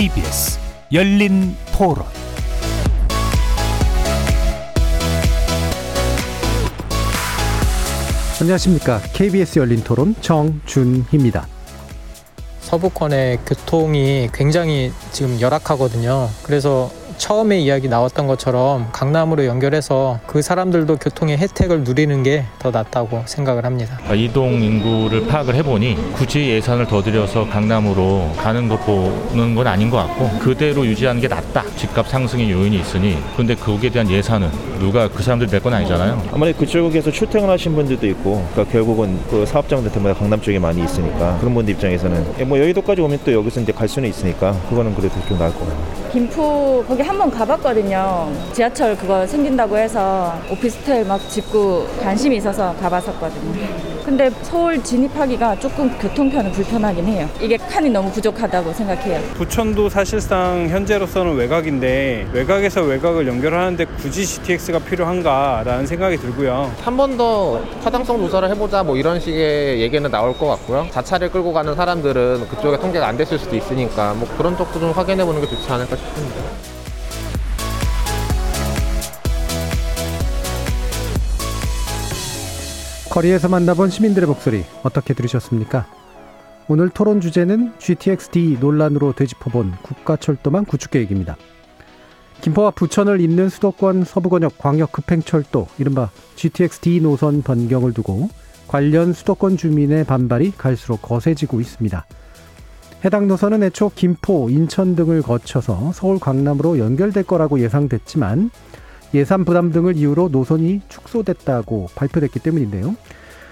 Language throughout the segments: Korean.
KBS 열린 토론 안녕하십니까. KBS 열린 토론 정준희입니다. 서부권의 교통이 굉장히 지금 열악하거든요. 그래서 처음에 이야기 나왔던 것처럼 강남으로 연결해서 그 사람들도 교통의 혜택을 누리는 게 더 낫다고 생각을 합니다. 아, 이동 인구를 파악을 해보니 굳이 예산을 더 들여서 강남으로 가는 것 보는 건 아닌 것 같고 그대로 유지하는 게 낫다. 집값 상승의 요인이 있으니 근데 거기에 대한 예산은 누가 그 사람들이 낼건 아니잖아요. 아무래도 그쪽에서 출퇴근하신 분들도 있고 그러니까 결국은 그 사업장들 때문에 강남 쪽에 많이 있으니까 그런 분들 입장에서는 뭐 여의도까지 오면 또 여기서 이제 갈 수는 있으니까 그거는 그래도 좀 나을 것 같아요. 김포 거기 한 번 가봤거든요. 지하철 그거 생긴다고 해서 오피스텔 막 짓고 관심이 있어서 가봤었거든요. 근데 서울 진입하기가 조금 교통편은 불편하긴 해요. 이게 칸이 너무 부족하다고 생각해요. 부천도 사실상 현재로서는 외곽인데 외곽에서 외곽을 연결하는데 굳이 GTX가 필요한가라는 생각이 들고요. 한 번 더 타당성 조사를 해보자 뭐 이런 식의 얘기는 나올 것 같고요. 자차를 끌고 가는 사람들은 그쪽에 통계가 안 됐을 수도 있으니까 뭐 그런 쪽도 좀 확인해 보는 게 좋지 않을까 싶습니다. 거리에서 만나본 시민들의 목소리 어떻게 들으셨습니까? 오늘 토론 주제는 GTX-D 논란으로 되짚어본 국가철도망 구축 계획입니다. 김포와 부천을 잇는 수도권 서부권역 광역급행철도 이른바 GTX-D 노선 변경을 두고 관련 수도권 주민의 반발이 갈수록 거세지고 있습니다. 해당 노선은 애초 김포, 인천 등을 거쳐서 서울 강남으로 연결될 거라고 예상됐지만 예산 부담 등을 이유로 노선이 축소됐다고 발표됐기 때문인데요.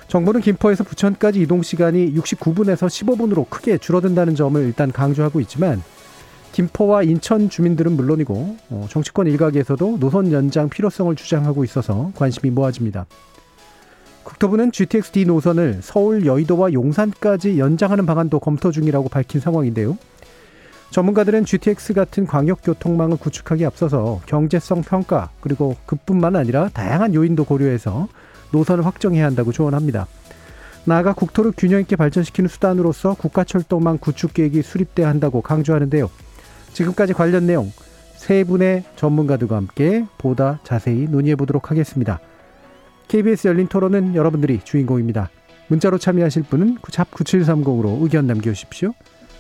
정부는 김포에서 부천까지 이동 시간이 69분에서 15분으로 크게 줄어든다는 점을 일단 강조하고 있지만 김포와 인천 주민들은 물론이고 어, 정치권 일각에서도 노선 연장 필요성을 주장하고 있어서 관심이 모아집니다. 국토부는 GTX-D 노선을 서울 여의도와 용산까지 연장하는 방안도 검토 중이라고 밝힌 상황인데요. 전문가들은 GTX 같은 광역 교통망을 구축하기 앞서서 경제성 평가 그리고 그뿐만 아니라 다양한 요인도 고려해서 노선을 확정해야 한다고 조언합니다. 나아가 국토를 균형 있게 발전시키는 수단으로서 국가철도망 구축 계획이 수립돼야 한다고 강조하는데요. 지금까지 관련 내용 세 분의 전문가들과 함께 보다 자세히 논의해 보도록 하겠습니다. KBS 열린 토론은 여러분들이 주인공입니다. 문자로 참여하실 분은 샵 9730으로 의견 남겨주십시오.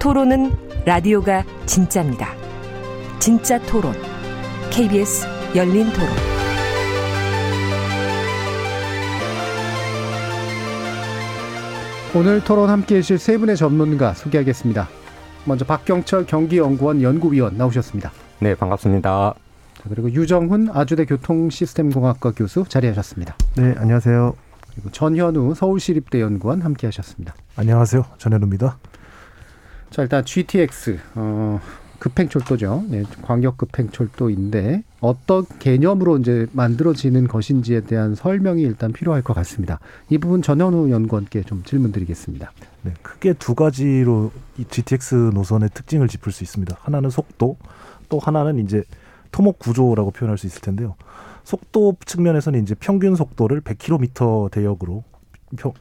토론은 라디오가 진짜입니다. 진짜 토론, KBS 열린 토론. 오늘 토론 함께 해주실 세 분의 전문가 소개하겠습니다. 먼저 박경철 경기연구원 연구위원 나오셨습니다. 네, 반갑습니다. 그리고 유정훈 아주대 교통시스템공학과 교수 자리하셨습니다. 네, 안녕하세요. 그리고 전현우 서울시립대 연구원 함께 하셨습니다. 안녕하세요. 전현우입니다. 자, 일단 GTX 어, 급행철도죠. 네, 광역 급행철도인데 어떤 개념으로 이제 만들어지는 것인지에 대한 설명이 일단 필요할 것 같습니다. 이 부분 전현우 연구원께 좀 질문드리겠습니다. 네, 크게 두 가지로 이 GTX 노선의 특징을 짚을 수 있습니다. 하나는 속도, 또 하나는 이제 토목 구조라고 표현할 수 있을 텐데요. 속도 측면에서는 이제 평균 속도를 100km 대역으로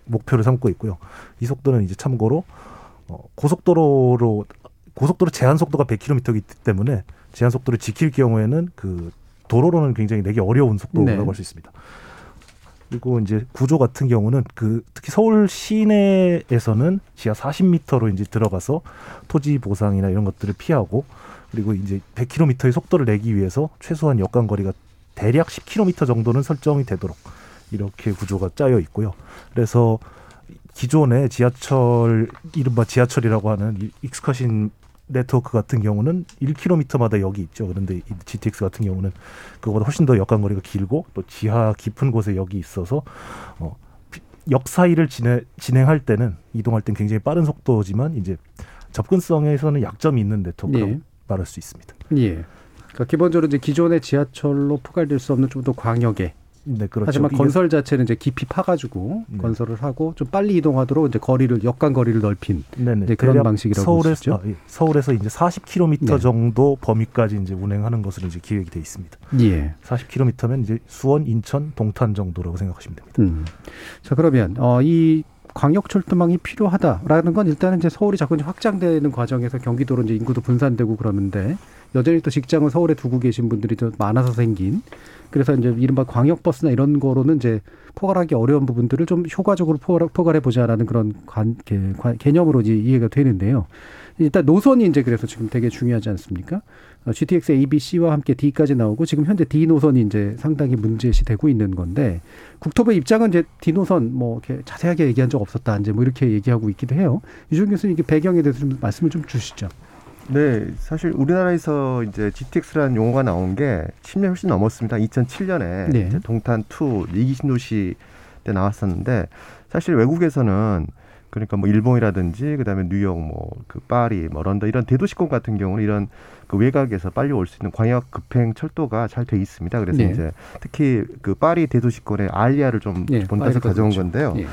목표를 삼고 있고요. 이 속도는 이제 참고로 어, 고속도로로 고속도로 제한 속도가 100km이기 때문에 제한 속도를 지킬 경우에는 그 도로로는 굉장히 내기 어려운 속도라고 네. 할수 있습니다. 그리고 이제 구조 같은 경우는 그 특히 서울 시내에서는 지하 40m로 이제 들어가서 토지 보상이나 이런 것들을 피하고 그리고 이제 100km의 속도를 내기 위해서 최소한 역간 거리가 대략 10km 정도는 설정이 되도록 이렇게 구조가 짜여 있고요. 그래서 기존의 지하철 이른바 지하철이라고 하는 익스커신 네트워크 같은 경우는 1km마다 역이 있죠. 그런데 이 GTX 같은 경우는 그거보다 훨씬 더 역간 거리가 길고 또 지하 깊은 곳에 역이 있어서 어, 역 사이를 진행, 진행할 때는 이동할 땐 굉장히 빠른 속도지만 이제 접근성에서는 약점이 있는 네트워크라고 네. 말할 수 있습니다. 예. 그러니까 기본적으로 이제 기존의 지하철로 포괄될 수 없는 좀 더 광역에 네, 그렇죠. 하지만 건설 자체는 이제 깊이 파가지고 네. 건설을 하고 좀 빨리 이동하도록 이제 거리를 역간 거리를 넓힌 네네. 이제 그런 방식이라고 서울에서. 아, 예. 서울에서 이제 40km 네. 정도 범위까지 이제 운행하는 것으로 이제 기획이 돼 있습니다. 예. 40km면 이제 수원, 인천, 동탄 정도라고 생각하시면 됩니다. 음. 자 그러면 어, 이 광역철도망이 필요하다라는 건 일단은 이제 서울이 자꾸 이제 확장되는 과정에서 경기도로 이제 인구도 분산되고 그러는데 여전히 또 직장을 서울에 두고 계신 분들이 좀 많아서 생긴 그래서 이제 이른바 광역버스나 이런 거로는 이제 포괄하기 어려운 부분들을 좀 효과적으로 포괄, 포괄해 보자라는 그런 관, 개, 관- 개념으로 이제 이해가 되는데요. 일단 노선이 이제 그래서 지금 되게 중요하지 않습니까? 어, GTX A, B, C와 함께 D까지 나오고 지금 현재 D 노선이 이제 상당히 문제시 되고 있는 건데 국토부 입장은 이제 D 노선 뭐 이렇게 자세하게 얘기한 적 없었다 이제 뭐 이렇게 얘기하고 있기도 해요. 유준 교수님 이게 배경에 대해서 좀 말씀을 좀 주시죠. 네, 사실 우리나라에서 이제 GTX라는 용어가 나온 게 10년 훨씬 넘었습니다. 2007년에 네. 동탄 2 이기 신도시 때 나왔었는데 사실 외국에서는 그러니까 뭐 일본이라든지 그다음에 뉴욕 뭐 그 파리 뭐 런던 이런 대도시권 같은 경우는 이런 그 외곽에서 빨리 올 수 있는 광역 급행 철도가 잘 돼 있습니다. 그래서 네. 이제 특히 그 파리 대도시권의 알리아를 좀 네, 본따서 파리가 가져온 그렇죠. 건데요. 예.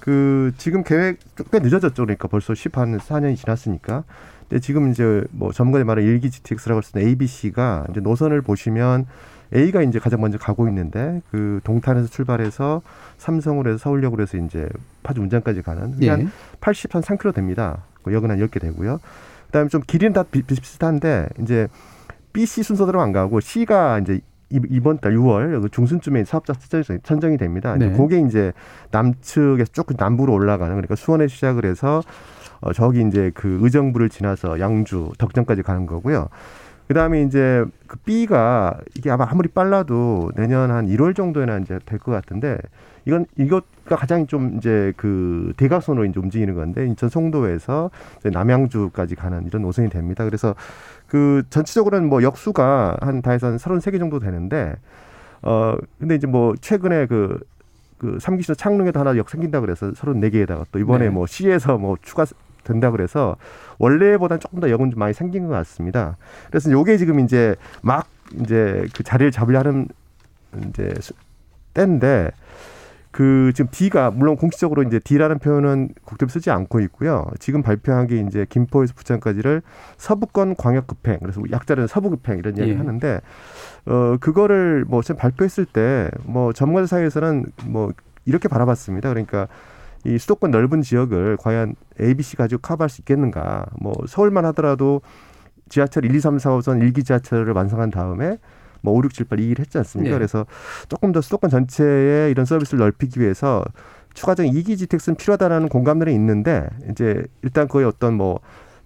그 지금 계획 꽤 늦어졌죠. 그러니까 벌써 10한 4년이 지났으니까. 근데 지금 이제 뭐 전문가들 말하는 일기 GTX라고 할 수 있는 ABC가 이제 노선을 보시면 A가 이제 가장 먼저 가고 있는데 그 동탄에서 출발해서 삼성으로 해서 서울역으로 해서 이제 파주 운전까지 가는 예. 한 80, 한 3km 됩니다. 그 역은 한 10개 되고요. 그다음에 좀 길이는 다 비- 비슷비슷한데 이제 B, C 순서대로 안 가고 C가 이제 이- 이번 달 6월 그 중순쯤에 사업자 선정이- 됩니다. 네. 네. 그게 이제 남측에서 조금 남부로 올라가는 그러니까 수원에 시작을 해서 어, 저기 이제 그 의정부를 지나서 양주, 덕정까지 가는 거고요. 그 다음에 이제 그 B가 이게 아마 아무리 빨라도 내년 한 1월 정도에는 이제 될 것 같은데 이건 이것가 가장 좀 이제 그 대각선으로 이제 움직이는 건데 인천 송도에서 이제 남양주까지 가는 이런 노선이 됩니다. 그래서 그 전체적으로는 뭐 역수가 한 다해서 한 33개 정도 되는데 어 근데 이제 뭐 최근에 그그 삼기시도 창릉에도 하나 역 생긴다 그래서 34개에다가 또 이번에 네. 뭐 C에서 뭐 추가 된다 그래서 원래보다는 조금 더 역은 좀 많이 생긴 것 같습니다. 그래서 요게 지금 이제 막 이제 그 자리를 잡으려는 이제 수- 때인데 그 지금 D가 물론 공식적으로 이제 D라는 표현은 국토부 쓰지 않고 있고요. 지금 발표한 게 이제 김포에서 부천까지를 서부권 광역 급행 그래서 약자는 서부 급행 이런 이야기 예. 를 하는데 어 그거를 뭐 지금 발표했을 때 뭐 전문가들 사이에서는 뭐 이렇게 바라봤습니다. 그러니까 이 수도권 넓은 지역을 과연 ABC 가지고 커버할 수 있겠는가? 뭐 서울만 하더라도 지하철 1, 2, 3, 4, 5선 일기 지하철을 완성한 다음에 뭐 5, 6, 7, 8 2일 했지 않습니까? 네. 그래서 조금 더 수도권 전체에 이런 서비스를 넓히기 위해서 추가적인 이기 GTX는 필요하다라는 공감들이 있는데 이제 일단 거의 어떤 뭐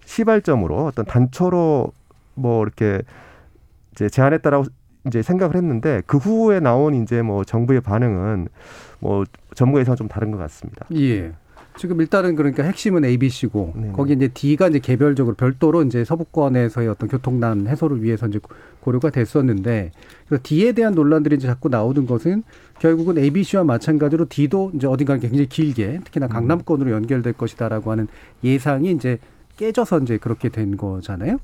시발점으로 어떤 단초로 뭐 이렇게 이제 제안했다라고 이제 생각을 했는데 그 후에 나온 이제 뭐 정부의 반응은 뭐 전문가 예상은 좀 다른 것 같습니다. 예. 지금 일단은 그러니까 핵심은 ABC고 네네. 거기 이제 D가 이제 개별적으로 별도로 이제 서부권에서의 어떤 교통난 해소를 위해서 이제 고려가 됐었는데 그래서 D에 대한 논란들이 이제 자꾸 나오는 것은 결국은 ABC와 마찬가지로 D도 이제 어딘가 굉장히 길게 특히나 강남권으로 연결될 것이다라고 하는 예상이 이제 깨져서 이제 그렇게 된 거잖아요.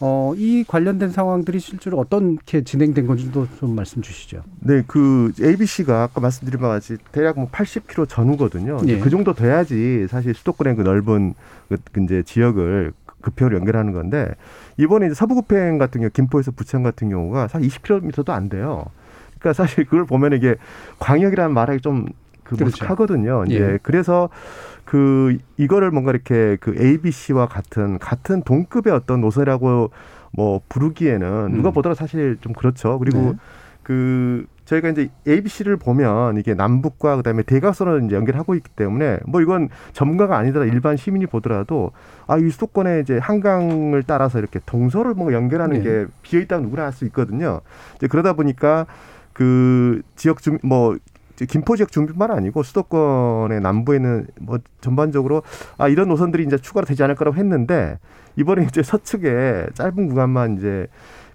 어, 이 관련된 상황들이 실제로 어떻게 진행된 건지도 좀 말씀 주시죠. 네, 그 ABC가 아까 말씀드린 바와 같이 대략 뭐 80km 전후거든요. 예. 그 정도 돼야지 사실 수도권의 그 넓은 그, 그 이제 지역을 급행으로 연결하는 건데 이번에 이제 서부급행 같은 경우 김포에서 부천 같은 경우가 사실 20km도 안 돼요. 그러니까 사실 그걸 보면 이게 광역이라는 말하기 좀그 그렇죠. 무식하거든요. 이제 예. 그래서 그 이거를 뭔가 이렇게 그 ABC와 같은 같은 동급의 어떤 노선이라고 뭐 부르기에는 누가 음. 보더라도 사실 좀 그렇죠. 그리고 네. 그 저희가 이제 ABC를 보면 이게 남북과 그다음에 대각선을 이제 연결하고 있기 때문에 뭐 이건 전문가가 아니더라 일반 시민이 보더라도 아 이 수도권에 이제 한강을 따라서 이렇게 동서를 뭐 연결하는 네. 게 비어 있다고 누구나 알 수 있거든요. 이제 그러다 보니까 그 지역 주뭐 김포 지역 중뿐만 아니고 수도권의 남부에는 뭐 전반적으로 아 이런 노선들이 이제 추가로 되지 않을 거라고 했는데 이번에 이제 서측에 짧은 구간만 이제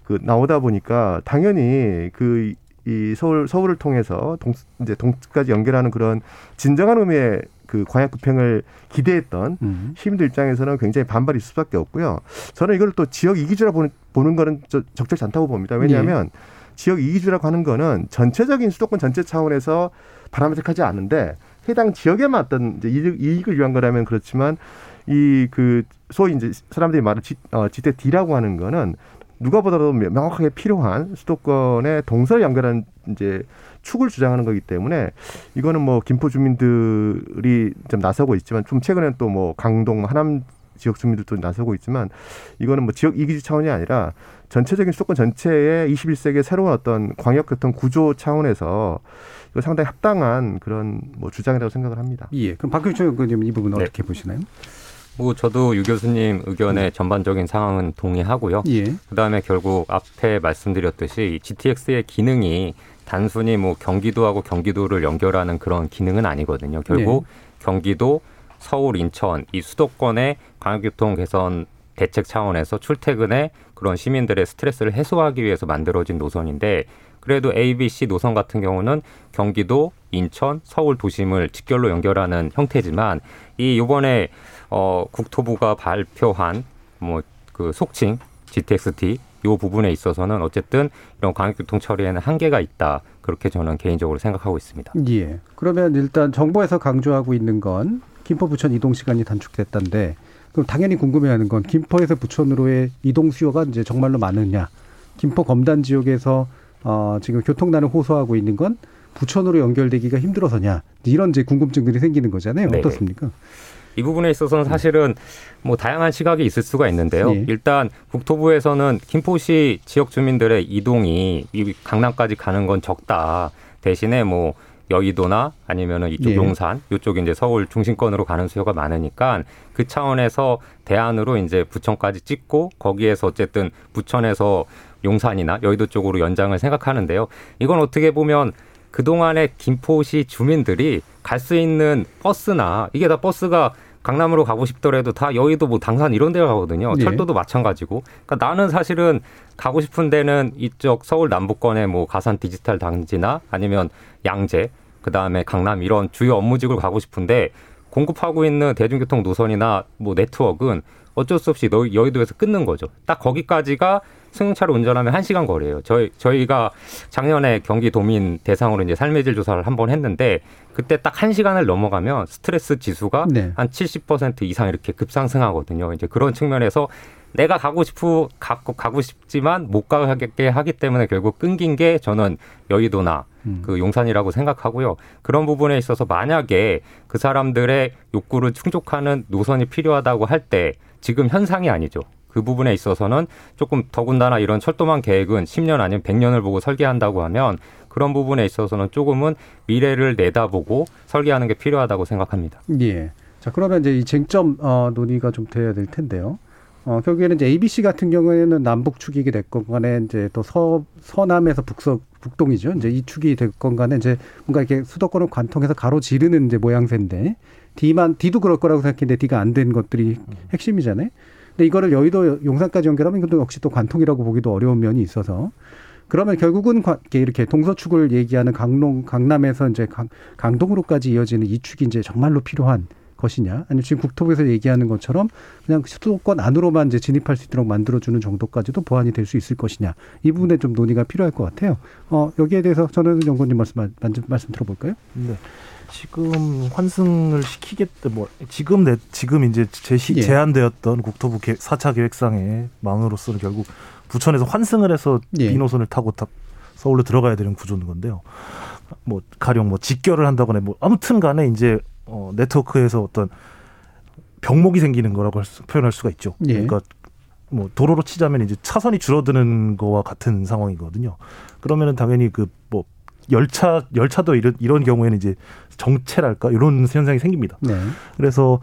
그 나오다 보니까 당연히 그 이 서울 서울을 통해서 동 이제 동까지 연결하는 그런 진정한 의미의 그 광역 급행을 기대했던 음. 시민들 입장에서는 굉장히 반발이 있을 수밖에 없고요. 저는 이걸 또 지역 이기주라 보는, 보는 거는 저- 적절치 않다고 봅니다. 왜냐하면 지역 이기주라고 하는 거는 전체적인 수도권 전체 차원에서 바람직하지 않은데 해당 지역에만 어떤 이제 이익, 이익을 위한 거라면 그렇지만 이 그 소위 이제 사람들이 말하는 지, 어, 지대 D라고 하는 거는 누가 보다도 명확하게 필요한 수도권의 동서를 연결하는 이제 축을 주장하는 거기 때문에 이거는 뭐 김포 주민들이 좀 나서고 있지만 좀 최근엔 또뭐 강동 하남 지역 주민들도 나서고 있지만 이거는 뭐 지역 이기주 차원이 아니라 전체적인 수도권 전체의 21세기의 새로운 어떤 광역 교통 구조 차원에서 이거 상당히 합당한 그런 뭐 주장이라고 생각을 합니다. 예. 그럼 박규철 의원님 이 부분 은 네. 어떻게 보시나요? 뭐 저도 유 교수님 의견에 전반적인 상황은 동의하고요. 예. 그다음에 결국 앞에 말씀드렸듯이 이 GTX의 기능이 단순히 뭐 경기도하고 경기도를 연결하는 그런 기능은 아니거든요. 결국 경기도, 서울, 인천 이 수도권의 광역교통 개선 대책 차원에서 출퇴근에 그런 시민들의 스트레스를 해소하기 위해서 만들어진 노선인데 그래도 A, B, C 노선 같은 경우는 경기도, 인천, 서울 도심을 직결로 연결하는 형태지만 이 요번에 어 국토부가 발표한 뭐 그 속칭 GTX-D 요 부분에 있어서는 어쨌든 이런 광역교통 처리에는 한계가 있다. 그렇게 저는 개인적으로 생각하고 있습니다. 예. 그러면 일단 정부에서 강조하고 있는 건 김포 부천 이동 시간이 단축됐다는데 그럼 당연히 궁금해하는 건 김포에서 부천으로의 이동 수요가 이제 정말로 많으냐? 김포 검단 지역에서 어 지금 교통난을 호소하고 있는 건 부천으로 연결되기가 힘들어서냐? 이런 이제 궁금증들이 생기는 거잖아요. 네네. 어떻습니까? 이 부분에 있어서는 사실은 뭐 다양한 시각이 있을 수가 있는데요. 예. 일단 국토부에서는 김포시 지역 주민들의 이동이 이 강남까지 가는 건 적다. 대신에 뭐 여의도나 아니면은 이쪽 예. 용산 이쪽 이제 서울 중심권으로 가는 수요가 많으니까 그 차원에서 대안으로 이제 부천까지 찍고 거기에서 어쨌든 부천에서 용산이나 여의도 쪽으로 연장을 생각하는데요. 이건 어떻게 보면 그동안의 김포시 주민들이 갈 수 있는 버스나 이게 다 버스가 강남으로 가고 싶더라도 다 여의도 뭐 당산 이런 데 가거든요. 예. 철도도 마찬가지고. 그러니까 나는 사실은 가고 싶은 데는 이쪽 서울 남부권의 뭐 가산 디지털 단지나 아니면 양재, 그다음에 강남 이런 주요 업무지구를 가고 싶은데 공급하고 있는 대중교통 노선이나 뭐 네트워크는 어쩔 수 없이 너- 여의도에서 끊는 거죠. 딱 거기까지가 승용차로 운전하면 한시간 거리예요. 저희 저희가 작년에 경기 도민 대상으로 이제 삶의 질 조사를 한 번 했는데 그때 딱 한시간을 넘어가면 스트레스 지수가 네. 한70% 이상 이렇게 급상승하거든요. 이제 그런 측면에서 내가 가고 싶고 가고 가고 싶지만 못 가게 하기 때문에 결국 끊긴 게 저는 여의도나 음. 그 용산이라고 생각하고요. 그런 부분에 있어서 만약에 그 사람들의 욕구를 충족하는 노선이 필요하다고 할 때 지금 현상이 아니죠. 그 부분에 있어서는 조금 더군다나 이런 철도망 계획은 10년 아니면 100년을 보고 설계한다고 하면 그런 부분에 있어서는 조금은 미래를 내다보고 설계하는 게 필요하다고 생각합니다. 예. 자, 그러면 이제 이 쟁점 어, 논의가 좀 돼야 될 텐데요. 어, 결국에는 이제 ABC 같은 경우에는 남북 축이 됐건 간에 이제 또 서, 서남에서 북서, 북동이죠. 이제 이 축이 됐건 간에 이제 뭔가 이렇게 수도권을 관통해서 가로지르는 이제 모양새인데 D만, D도 그럴 거라고 생각했는데 D가 안 된 것들이 핵심이잖아요. 근데 이거를 여의도 용산까지 연결하면 이것도 역시 또 관통이라고 보기도 어려운 면이 있어서 그러면 결국은 관- 이렇게 동서축을 얘기하는 강동 강남에서 이제 강, 강동으로까지 이어지는 이 축이 이제 정말로 필요한 것이냐 아니면 지금 국토부에서 얘기하는 것처럼 그냥 수도권 안으로만 이제 진입할 수 있도록 만들어주는 정도까지도 보완이 될 수 있을 것이냐 이 부분에 좀 논의가 필요할 것 같아요. 어 여기에 대해서 전원 연구님 말씀 말씀, 말씀 들어볼까요? 네. 지금 환승을 시키겠다 뭐 지금 내 지금 이제 제시 예. 제안되었던 국토부 계, 4차 계획상의 망으로서는 결국 부천에서 환승을 해서 예. B 노선을 타고 타, 서울로 들어가야 되는 구조인 건데요. 뭐 가령 뭐 직결을 한다거나 뭐 아무튼 간에 이제 어 네트워크에서 어떤 병목이 생기는 거라고 할 수, 표현할 수가 있죠. 예. 그러니까 뭐 도로로 치자면 이제 차선이 줄어드는 거와 같은 상황이거든요. 그러면은 당연히 그 뭐 열차 열차도 이런 이런 경우에는 이제 정체랄까 이런 현상이 생깁니다. 네. 그래서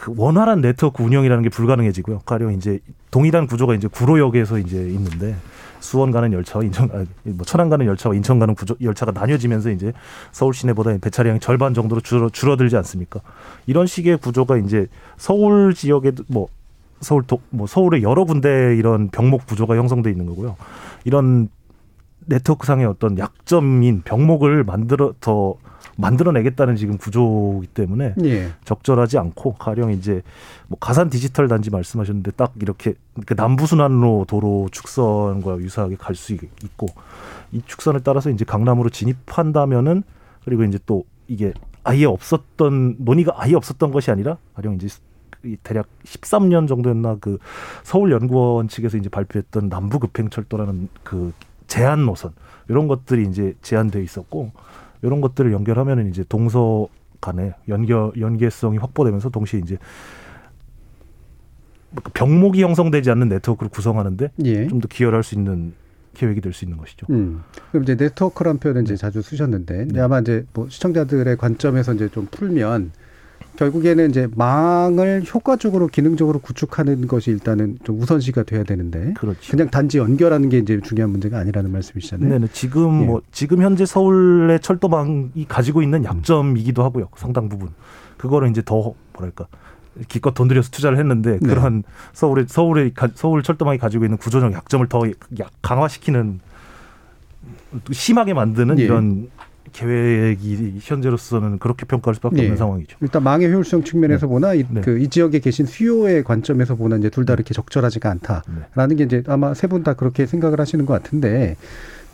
그 원활한 네트워크 운영이라는 게 불가능해지고요. 가령 이제 동일한 구조가 이제 구로역에서 이제 있는데 수원 가는 열차와 인천 아, 뭐 천안 가는 열차와 인천 가는 구조, 열차가 나뉘어지면서 이제 서울 시내보다 배차량이 절반 정도로 줄어, 줄어들지 않습니까? 이런 식의 구조가 이제 서울 지역에도 뭐 서울 도, 뭐 서울의 여러 군데 이런 병목 구조가 형성돼 있는 거고요. 이런 네트워크상의 어떤 약점인 병목을 만들어 더 만들어내겠다는 지금 구조이기 때문에 예. 적절하지 않고 가령 이제 뭐 가산 디지털 단지 말씀하셨는데 딱 이렇게 그 남부 순환로 도로 축선과 유사하게 갈 수 있고 이 축선을 따라서 이제 강남으로 진입한다면은 그리고 이제 또 이게 아예 없었던 논의가 아예 없었던 것이 아니라 가령 이제 이 대략 13년 정도였나 그 서울 연구원 측에서 이제 발표했던 남부 급행철도라는 그 제한 노선 이런 것들이 이제 제한돼 있었고 이런 것들을 연결하면은 이제 동서 간에 연결 연계성이 확보되면서 동시에 이제 그 병목이 형성되지 않는 네트워크를 구성하는데 예. 좀더 기여할 수 있는 계획이 될 수 있는 것이죠. 음. 그럼 이제 네트워크란 표현은 이제 자주 쓰셨는데 근데 아마 이제 뭐 시청자들의 관점에서 이제 좀 풀면 결국에는 이제 망을 효과적으로 기능적으로 구축하는 것이 일단은 좀 우선시가 돼야 되는데 그렇죠. 그냥 단지 연결하는 게 이제 중요한 문제가 아니라는 말씀이시잖아요. 네네. 지금 예. 뭐 지금 현재 서울의 철도망이 가지고 있는 약점이기도 하고요. 상당 부분 그거를 이제 더 뭐랄까 기껏 돈 들여서 투자를 했는데 네. 그러한 서울의 서울의 가- 서울 철도망이 가지고 있는 구조적 약점을 더 약- 강화시키는 심하게 만드는 예. 이런 계획이 현재로서는 그렇게 평가할 수밖에 예. 없는 상황이죠. 일단 망의 효율성 측면에서 보나 이, 네. 그, 이 지역에 계신 수요의 관점에서 보나 이제 둘 다 이렇게 적절하지가 않다라는 게 이제 아마 세 분 다 그렇게 생각을 하시는 것 같은데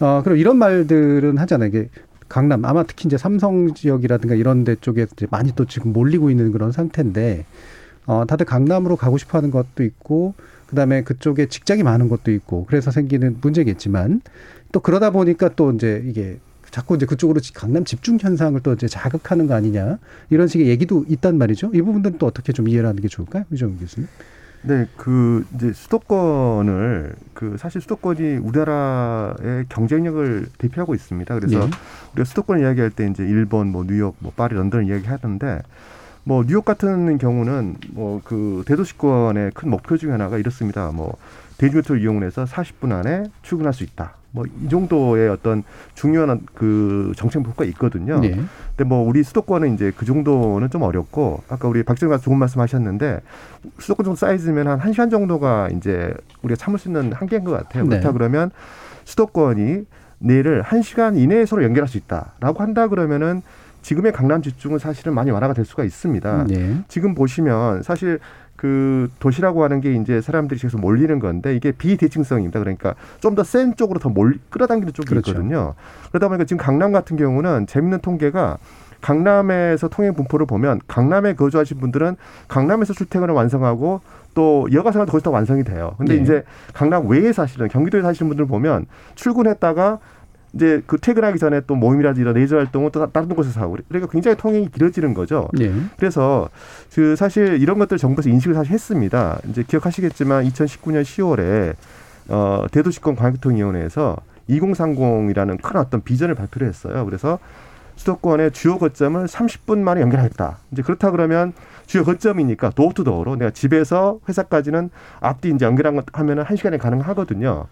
어 그리고 이런 말들은 하잖아요. 이게 강남 아마 특히 이제 삼성 지역이라든가 이런 데 쪽에 이제 많이 또 지금 몰리고 있는 그런 상태인데 어 다들 강남으로 가고 싶어 하는 것도 있고 그다음에 그쪽에 직장이 많은 것도 있고 그래서 생기는 문제겠지만 또 그러다 보니까 또 이제 이게 자꾸 이제 그쪽으로 강남 집중 현상을 또 이제 자극하는 거 아니냐 이런 식의 얘기도 있단 말이죠. 이 부분들은 또 어떻게 좀 이해를 하는 게 좋을까요, 유정 교수님? 네, 그 이제 수도권을 그 사실 수도권이 우리나라의 경쟁력을 대표하고 있습니다. 그래서 예. 우리가 수도권 이야기할 때 이제 일본, 뭐 뉴욕, 뭐 파리, 런던 이야기하던데 뭐 뉴욕 같은 경우는 뭐 그 대도시권의 큰 목표 중에 하나가 이렇습니다. 뭐 대중교통을 이용해서 40분 안에 출근할 수 있다. 뭐 이 정도의 어떤 중요한 그 정책 목표가 있거든요. 예. 근데 뭐 우리 수도권은 이제 그 정도는 좀 어렵고 아까 우리 박정희 가수 좋은 말씀하셨는데 수도권 정도 사이즈면 한 1시간 정도가 이제 우리가 참을 수 있는 한계인 것 같아요. 네. 그렇다 그러면 수도권이 내를 1시간 이내에 서로 연결할 수 있다라고 한다 그러면은 지금의 강남 집중은 사실은 많이 완화가 될 수가 있습니다. 예. 지금 보시면 사실 그 도시라고 하는 게 이제 사람들이 계속 몰리는 건데 이게 비대칭성입니다. 그러니까 좀 더 센 쪽으로 더 몰, 끌어당기는 쪽이 그렇죠. 있거든요. 그러다 보니까 지금 강남 같은 경우는 재밌는 통계가 강남에서 통행 분포를 보면 강남에 거주하신 분들은 강남에서 출퇴근을 완성하고 또 여가생활도 거기서 다 완성이 돼요. 근데 네. 이제 강남 외에 사시는 경기도에 사시는 분들 보면 출근했다가 이제 그 퇴근하기 전에 또 모임이라든지 이런 레이저 활동은 또 다른 곳에서 하고 그러니까 굉장히 통행이 길어지는 거죠. 예. 그래서 그 사실 이런 것들 정부에서 인식을 사실 했습니다. 이제 기억하시겠지만 2019년 10월에 어 대도시권 광역교통위원회에서 2030이라는 큰 어떤 비전을 발표를 했어요. 그래서 수도권의 주요 거점을 30분 만에 연결하겠다. 이제 그렇다 그러면 주요 거점이니까 도어 투 도어로 내가 집에서 회사까지는 앞뒤 이제 연결한 것 하면은 한 시간에 가능하거든요.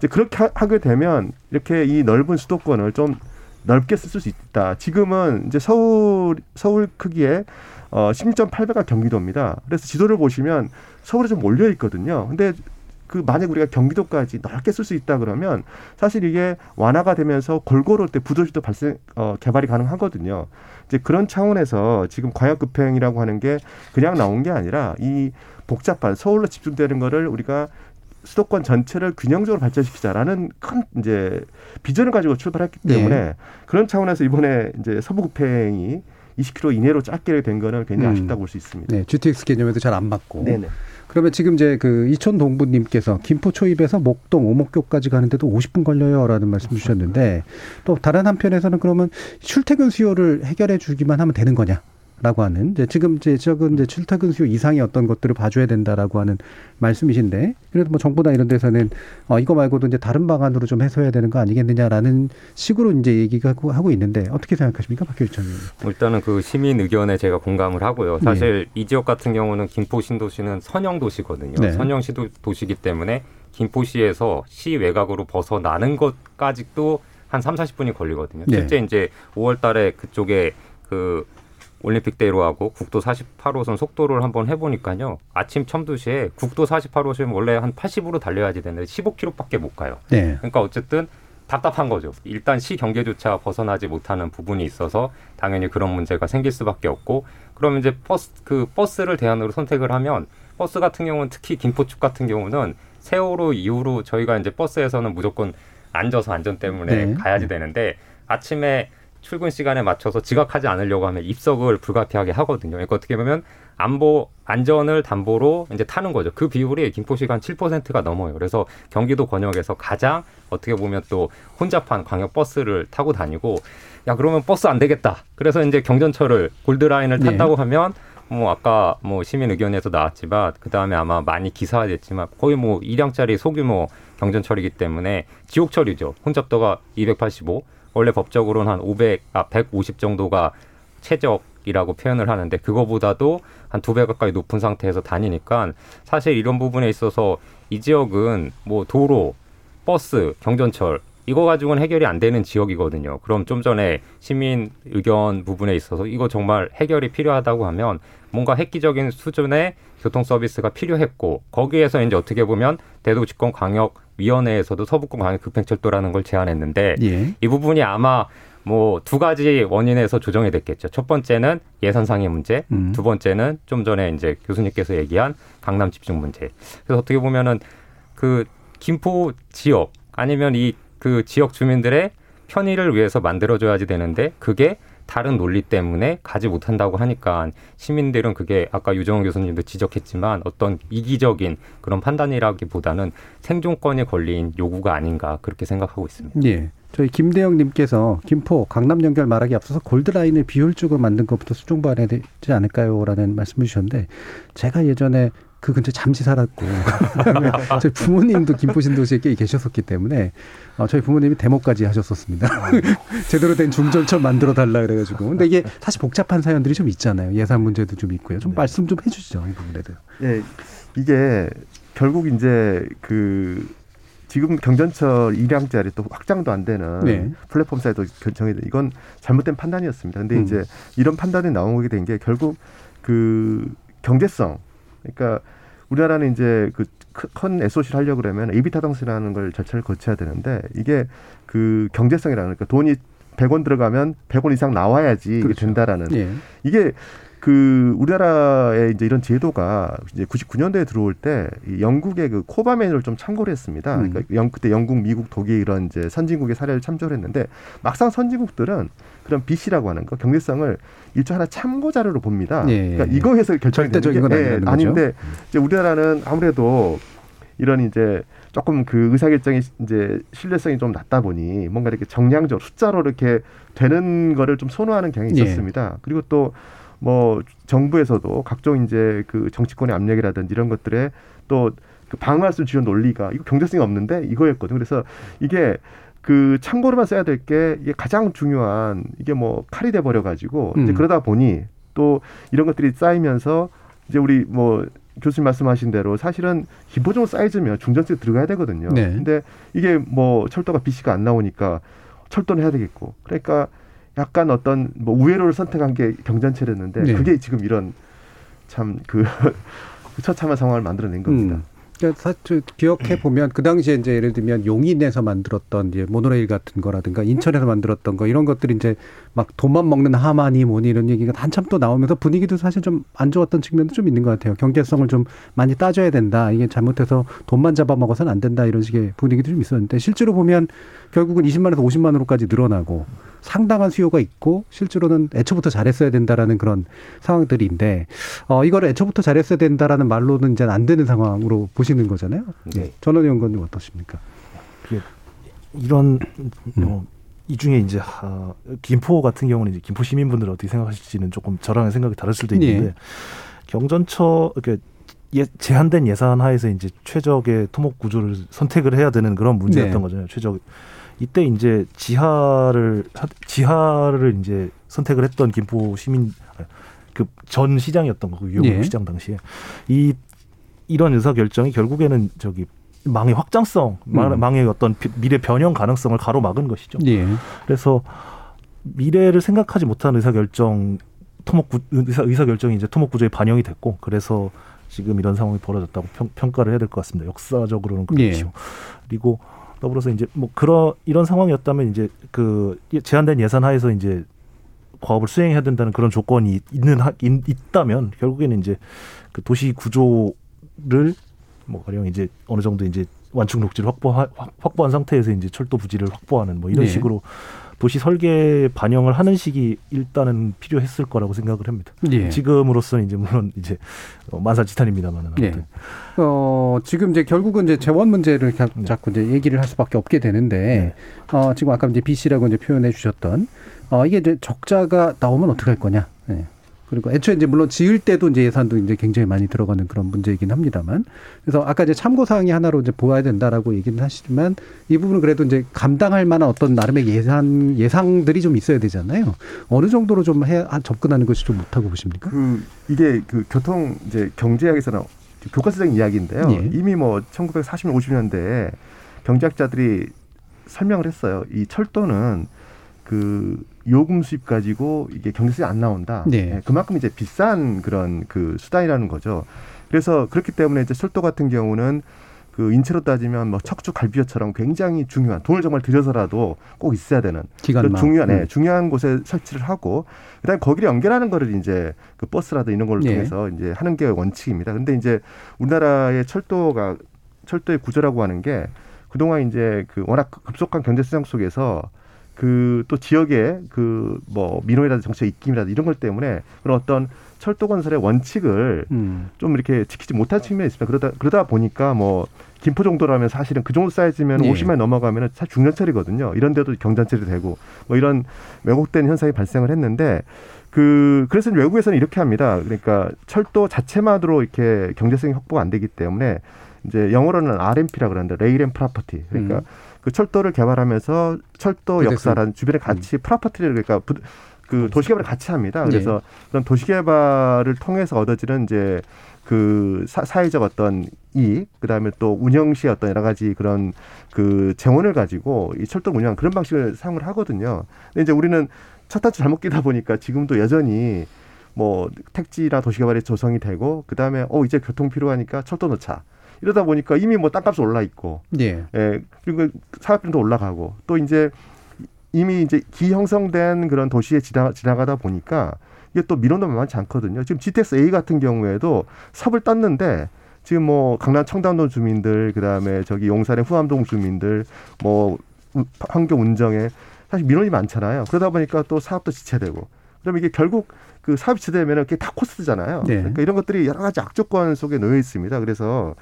이제 그렇게 하- 하게 되면 이렇게 이 넓은 수도권을 좀 넓게 쓸 수 있다. 지금은 이제 서울 서울 크기에 어 16.8배가 경기도입니다. 그래서 지도를 보시면 서울에 좀 몰려 있거든요. 근데 그 만약 우리가 경기도까지 넓게 쓸 수 있다 그러면 사실 이게 완화가 되면서 골고루 또 부도시도 발생 어 개발이 가능하거든요. 이제 그런 차원에서 지금 광역급행이라고 하는 게 그냥 나온 게 아니라 이 복잡한 서울로 집중되는 거를 우리가 수도권 전체를 균형적으로 발전시키자라는 큰 이제 비전을 가지고 출발했기 때문에 네. 그런 차원에서 이번에 이제 서부급행이 20km 이내로 짧게 된 거는 굉장히 음. 아쉽다고 볼 수 있습니다. 네, GTX 개념에도 잘 안 맞고. 네네. 그러면 지금 이제 그 이촌 동부님께서 김포 초입에서 목동 오목교까지 가는데도 50분 걸려요라는 말씀 주셨는데 또 다른 한편에서는 그러면 출퇴근 수요를 해결해 주기만 하면 되는 거냐? 라고 하는 이제 지금 이제 적은 이제 출퇴근 수요 이상의 어떤 것들을 봐줘야 된다라고 하는 말씀이신데 그래도 뭐 정부나 이런 데서는 어 이거 말고도 이제 다른 방안으로 좀 해소해야 되는 거 아니겠느냐라는 식으로 이제 얘기가 하고, 하고 있는데 어떻게 생각하십니까, 박규일 의원님? 일단은 그 시민 의견에 제가 공감을 하고요. 사실 이 지역 같은 경우는 김포 신도시는 선형 도시거든요. 네. 선형 시도 도시기 때문에 김포시에서 시 외곽으로 벗어나는 것까지도 한 3, 40분이 걸리거든요. 네. 실제 이제 5월 달에 그쪽에 그 올림픽 대로하고 국도 48호선 속도를 한번 해보니까요. 아침 첨두시에 국도 48호선 원래 한 80으로 달려야지 되는데 15km밖에 못 가요. 네. 그러니까 어쨌든 답답한 거죠. 일단 시 경계조차 벗어나지 못하는 부분이 있어서 당연히 그런 문제가 생길 수밖에 없고 그러면 이제 버스 그 버스를 대안으로 선택을 하면 버스 같은 경우는 특히 김포축 같은 경우는 세월호 이후로 저희가 이제 버스에서는 무조건 앉아서 안전 때문에 네. 가야지 되는데 아침에 출근 시간에 맞춰서 지각하지 않으려고 하면 입석을 불가피하게 하거든요. 그러니까 어떻게 보면 안보 안전을 담보로 이제 타는 거죠. 그 비율이 김포시가 한 7%가 넘어요. 그래서 경기도 권역에서 가장 어떻게 보면 또 혼잡한 광역 버스를 타고 다니고 야 그러면 버스 안 되겠다. 그래서 이제 경전철을 골드라인을 네. 탄다고 하면 뭐 아까 뭐 시민 의견에서 나왔지만 그 다음에 아마 많이 기사화됐지만 거의 뭐 2량짜리 소규모 경전철이기 때문에 지옥철이죠. 혼잡도가 285 원래 법적으로는 한 500, 아 150 정도가 최적이라고 표현을 하는데 그거보다도 한 두 배 가까이 높은 상태에서 다니니까 사실 이런 부분에 있어서 이 지역은 뭐 도로, 버스, 경전철 이거 가지고는 해결이 안 되는 지역이거든요. 그럼 좀 전에 시민 의견 부분에 있어서 이거 정말 해결이 필요하다고 하면 뭔가 획기적인 수준의 교통 서비스가 필요했고 거기에서 이제 어떻게 보면 대도집권 광역 위원회에서도 서북권 광역 급행철도라는 걸 제안했는데 예. 이 부분이 아마 뭐 두 가지 원인에서 조정이 됐겠죠. 첫 번째는 예산상의 문제, 음. 두 번째는 좀 전에 이제 교수님께서 얘기한 강남 집중 문제. 그래서 어떻게 보면은 그 김포 지역 아니면 이 그 지역 주민들의 편의를 위해서 만들어줘야지 되는데 그게 다른 논리 때문에 가지 못한다고 하니까 시민들은 그게 아까 유정훈 교수님도 지적했지만 어떤 이기적인 그런 판단이라기보다는 생존권이 걸린 요구가 아닌가 그렇게 생각하고 있습니다. 예. 저희 김대영 님께서 김포 강남 연결 말하기 앞서서 골드라인을 비효율적으로 만든 것부터 수정봐야 되지 않을까요?라는 말씀을 주셨는데 제가 예전에 그 근처에 잠시 살았고 저희 부모님도 김포 신도시에 꽤 계셨었기 때문에 어, 저희 부모님이 데모까지 하셨었습니다. 제대로 된 중전철 만들어 달라 그래가지고 근데 이게 사실 복잡한 사연들이 좀 있잖아요. 예산 문제도 좀 있고요. 좀 말씀 좀 해주시죠 이 부분에 대해서. 예, 이게 결국 이제 그 지금 경전철 2량짜리 또 확장도 안 되는 네. 플랫폼 사이도 결정이 돼. 이건 잘못된 판단이었습니다. 근데 음. 이제 이런 판단이 나오게 된 게 결국 그 경제성 그러니까 우리나라는 이제 그 큰 SOC를 하려고 그러면 AB 타당성이라는 걸 절차를 거쳐야 되는데 이게 그 경제성이라는 그러니까 돈이 100원 들어가면 100원 이상 나와야지 이게 그렇죠. 된다라는 예. 이게 그 우리나라의 이제 이런 제도가 이제 99년도에 들어올 때이 영국의 그 코바맨을 좀 참고를 했습니다. 음. 그러니까 영 그때 영국, 미국, 독일 이런 이제 선진국의 사례를 참조를 했는데 막상 선진국들은 그런 BC라고 하는 거 경제성을 일종 하나 참고 자료로 봅니다. 예. 그러니까 이거에서 결정이 되는 절대적인 건게 거죠. 아닌데 이제 우리나라는 아무래도 이런 이제 조금 그 의사결정이 이제 신뢰성이 좀 낮다 보니 뭔가 이렇게 정량적으로 숫자로 이렇게 되는 거를 좀 선호하는 경향이 예. 있었습니다. 그리고 또 뭐 정부에서도 각종 이제 그 정치권의 압력이라든지 이런 것들에 또 그 방어할 수 주는 논리가 이거 경제성이 없는데 이거였거든요. 그래서 이게 그 참고로만 써야 될 게 이게 가장 중요한 이게 뭐 칼이 돼 버려 가지고 이제 음. 그러다 보니 또 이런 것들이 쌓이면서 이제 우리 뭐 교수님 말씀하신 대로 사실은 기본적으로 사이즈면 중전세 들어가야 되거든요. 네. 근데 이게 뭐 철도가 BC가 안 나오니까 철도는 해야 되겠고 그러니까 약간 어떤 뭐 우회로를 선택한 게 경전철이었는데 네. 그게 지금 이런 참 그 처참한 상황을 만들어낸 겁니다. 음. 사실 기억해 보면 그 당시에 이제 예를 들면 용인에서 만들었던 이제 모노레일 같은 거라든가 인천에서 만들었던 거 이런 것들이 이제 막 돈만 먹는 하마니 뭐니 이런 얘기가 한참 또 나오면서 분위기도 사실 좀 안 좋았던 측면도 좀 있는 것 같아요. 경제성을 좀 많이 따져야 된다. 이게 잘못해서 돈만 잡아먹어서는 안 된다 이런 식의 분위기도 좀 있었는데 실제로 보면 결국은 20만에서 50만으로까지 늘어나고 상당한 수요가 있고 실제로는 애초부터 잘했어야 된다라는 그런 상황들인데 어 이거를 애초부터 잘했어야 된다라는 말로는 이제 안 되는 상황으로 보시 는 거잖아요. 예. 전원 의원님 어떠십니까? 이런 어, 이 중에 이제 하, 김포 같은 경우는 이제 김포 시민분들 어떻게 생각하실지는 조금 저랑의 생각이 다를 수도 있는데 예. 경전처 이렇게 예, 제한된 예산 하에서 이제 최적의 토목 구조를 선택을 해야 되는 그런 문제였던 네. 거잖아요. 최적 이때 이제 지하를 하- 지하를 이제 선택을 했던 김포 시민 그 전 시장이었던 거고 유영국 예. 시장 당시에 이 이런 의사 결정이 결국에는 저기 망의 확장성, 망- 음. 망의 어떤 비- 미래 변형 가능성을 가로막은 것이죠. 예. 그래서 미래를 생각하지 못한 의사 결정 토목 구, 의사 의사 결정이 이제 토목 구조에 반영이 됐고 그래서 지금 이런 상황이 벌어졌다고 평, 평가를 해야 될 것 같습니다. 역사적으로는 그렇죠. 예. 그리고 더불어서 이제 뭐 그런 이런 상황이었다면 이제 그 제한된 예산 하에서 이제 과업을 수행해야 된다는 그런 조건이 있는 하, 있, 있다면 결국에는 이제 그 도시 구조 를 뭐 가령 이제 어느 정도 이제 완충 녹지를 확보 확보한 상태에서 이제 철도 부지를 확보하는 뭐 이런 네. 식으로 도시 설계 반영을 하는 식이 일단은 필요했을 거라고 생각을 합니다. 예. 지금으로서는 이제 물론 이제 어, 만사지탄입니다만 아무튼 예. 어, 지금 이제 결국은 이제 재원 문제를 자- 네. 자꾸 이제 얘기를 할 수밖에 없게 되는데, 어, 지금 아까 이제 BC라고 이제 표현해 주셨던, 어, 이게 이제 적자가 나오면 어떻게 할 거냐. 예. 그리고 애초에 이제 물론 지을 때도 이제 예산도 이제 굉장히 많이 들어가는 그런 문제이긴 합니다만. 그래서 아까 이제 참고 사항이 하나로 이제 보아야 된다라고 얘기는 하시지만 이 부분은 그래도 이제 감당할 만한 어떤 나름의 예산, 예상들이 좀 있어야 되잖아요. 어느 정도로 좀 해, 아, 접근하는 것이 좀 못하고 보십니까? 그 이게 그 교통 이제 경제학에서는 교과서적인 이야기인데요. 예. 이미 뭐 1940년 50년대에 경제학자들이 설명을 했어요. 이 철도는 그 요금 수입 가지고 이게 경제성이 안 나온다. 네. 예, 그만큼 이제 비싼 그런 그 수단이라는 거죠. 그래서 그렇기 때문에 이제 철도 같은 경우는 그 인체로 따지면 뭐 척추 갈비뼈처럼 굉장히 중요한 돈을 정말 들여서라도 꼭 있어야 되는. 그런 중요한 네, 음. 중요한 곳에 설치를 하고 그다음에 거기를 연결하는 거를 이제 그 버스라든 이런 걸 예. 통해서 이제 하는 게 원칙입니다. 근데 이제 우리나라의 철도가 철도의 구조라고 하는 게 그동안 이제 그 워낙 급속한 경제 성장 속에서 그 또 지역의 그 뭐 민원이라든지 정치적 입김이라든지 이런 것 때문에 그런 어떤 철도 건설의 원칙을 음. 좀 이렇게 지키지 못한 측면이 있습니다. 그러다 그러다 보니까 뭐 김포 정도라면 사실은 그 정도 사이즈면 예. 50만 넘어가면은 사실 중년철이거든요. 이런 데도 경전철이 되고 뭐 이런 왜곡된 현상이 발생을 했는데 그 그래서 외국에서는 이렇게 합니다. 그러니까 철도 자체만으로 이렇게 경제성이 확보가 안 되기 때문에 이제 영어로는 R&P라 그러는데 rail and property. 그러니까 음. 그 철도를 개발하면서 철도 그래서- 역사라는 주변에 같이 property를 그러니까 부- 그 도시개발을 같이 합니다. 그래서 그런 도시개발을 통해서 얻어지는 이제 그 사, 사회적 어떤 이익, 그 다음에 또 운영 시의 어떤 여러 가지 그런 그 재원을 가지고 이 철도 운영 그런 방식을 사용을 하거든요. 근데 이제 우리는 첫 단추 잘못 끼다 보니까 지금도 여전히 뭐 택지나 도시개발이 조성이 되고 그 다음에 어 이제 교통 필요하니까 철도 넣자. 이러다 보니까 이미 뭐 땅값이 올라 있고 예. 예, 그리고 사업비도 올라가고 또 이제 이미 이제 기형성된 그런 도시에 지나, 지나가다 보니까 이게 또 민원도 만만치 않거든요. 지금 GTX A 같은 경우에도 섭을 땄는데 지금 뭐 강남 청담동 주민들 그다음에 저기 용산의 후암동 주민들 뭐 우- 환경 운정에 사실 민원이 많잖아요. 그러다 보니까 또 사업도 지체되고 그러면 이게 결국 그 사업이 지체되면 그게 다 cost잖아요. 네. 그러니까 이런 것들이 여러 가지 악조건 속에 놓여 있습니다. 그래서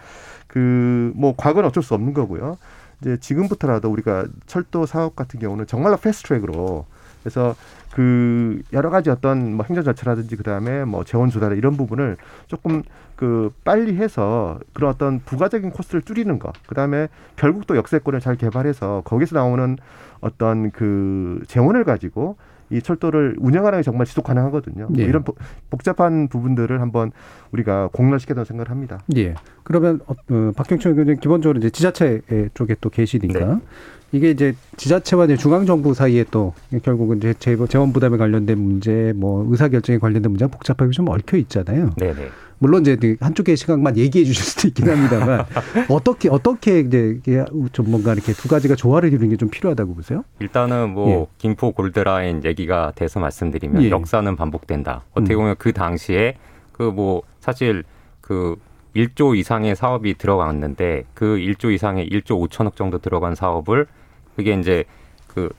그 뭐 과거는 어쩔 수 없는 거고요. 이제 지금부터라도 우리가 철도 사업 같은 경우는 정말로 fast track으로 그래서 그 여러 가지 어떤 뭐 행정 절차라든지 그다음에 뭐 재원 조달 이런 부분을 조금 그 빨리 해서 그런 어떤 부가적인 cost를 줄이는 거 그다음에 결국 또 역세권을 잘 개발해서 거기서 나오는 어떤 그 재원을 가지고 이 철도를 운영하는 게 정말 지속 가능하거든요. 뭐 예. 이런 복- 복잡한 부분들을 한번 우리가 공론시켜야 생각을 합니다. 예. 그러면 어, 어, 박경철 의원님 기본적으로 이제 지자체 쪽에 또 계시니까 네. 이게 이제 지자체와 이제 중앙 정부 사이에 또 결국은 이제 재- 재원 부담에 관련된 문제, 뭐 의사 결정에 관련된 문제가 복잡하게 좀 얽혀 있잖아요. 네네. 물론 이제 그 한쪽의 시각만 얘기해 주실 수도 있긴 합니다만 어떻게 어떻게 이제 좀 뭔가 이렇게 두 가지가 조화를 이루는 게 좀 필요하다고 보세요? 일단은 뭐 예. 김포 골드라인 얘기가 돼서 말씀드리면 예. 역사는 반복된다. 어떻게 음. 보면 그 당시에 그 뭐 사실 그 1조 이상의 사업이 들어갔는데 그 1조 이상의 1조 5천억 정도 들어간 사업을 그게 이제 그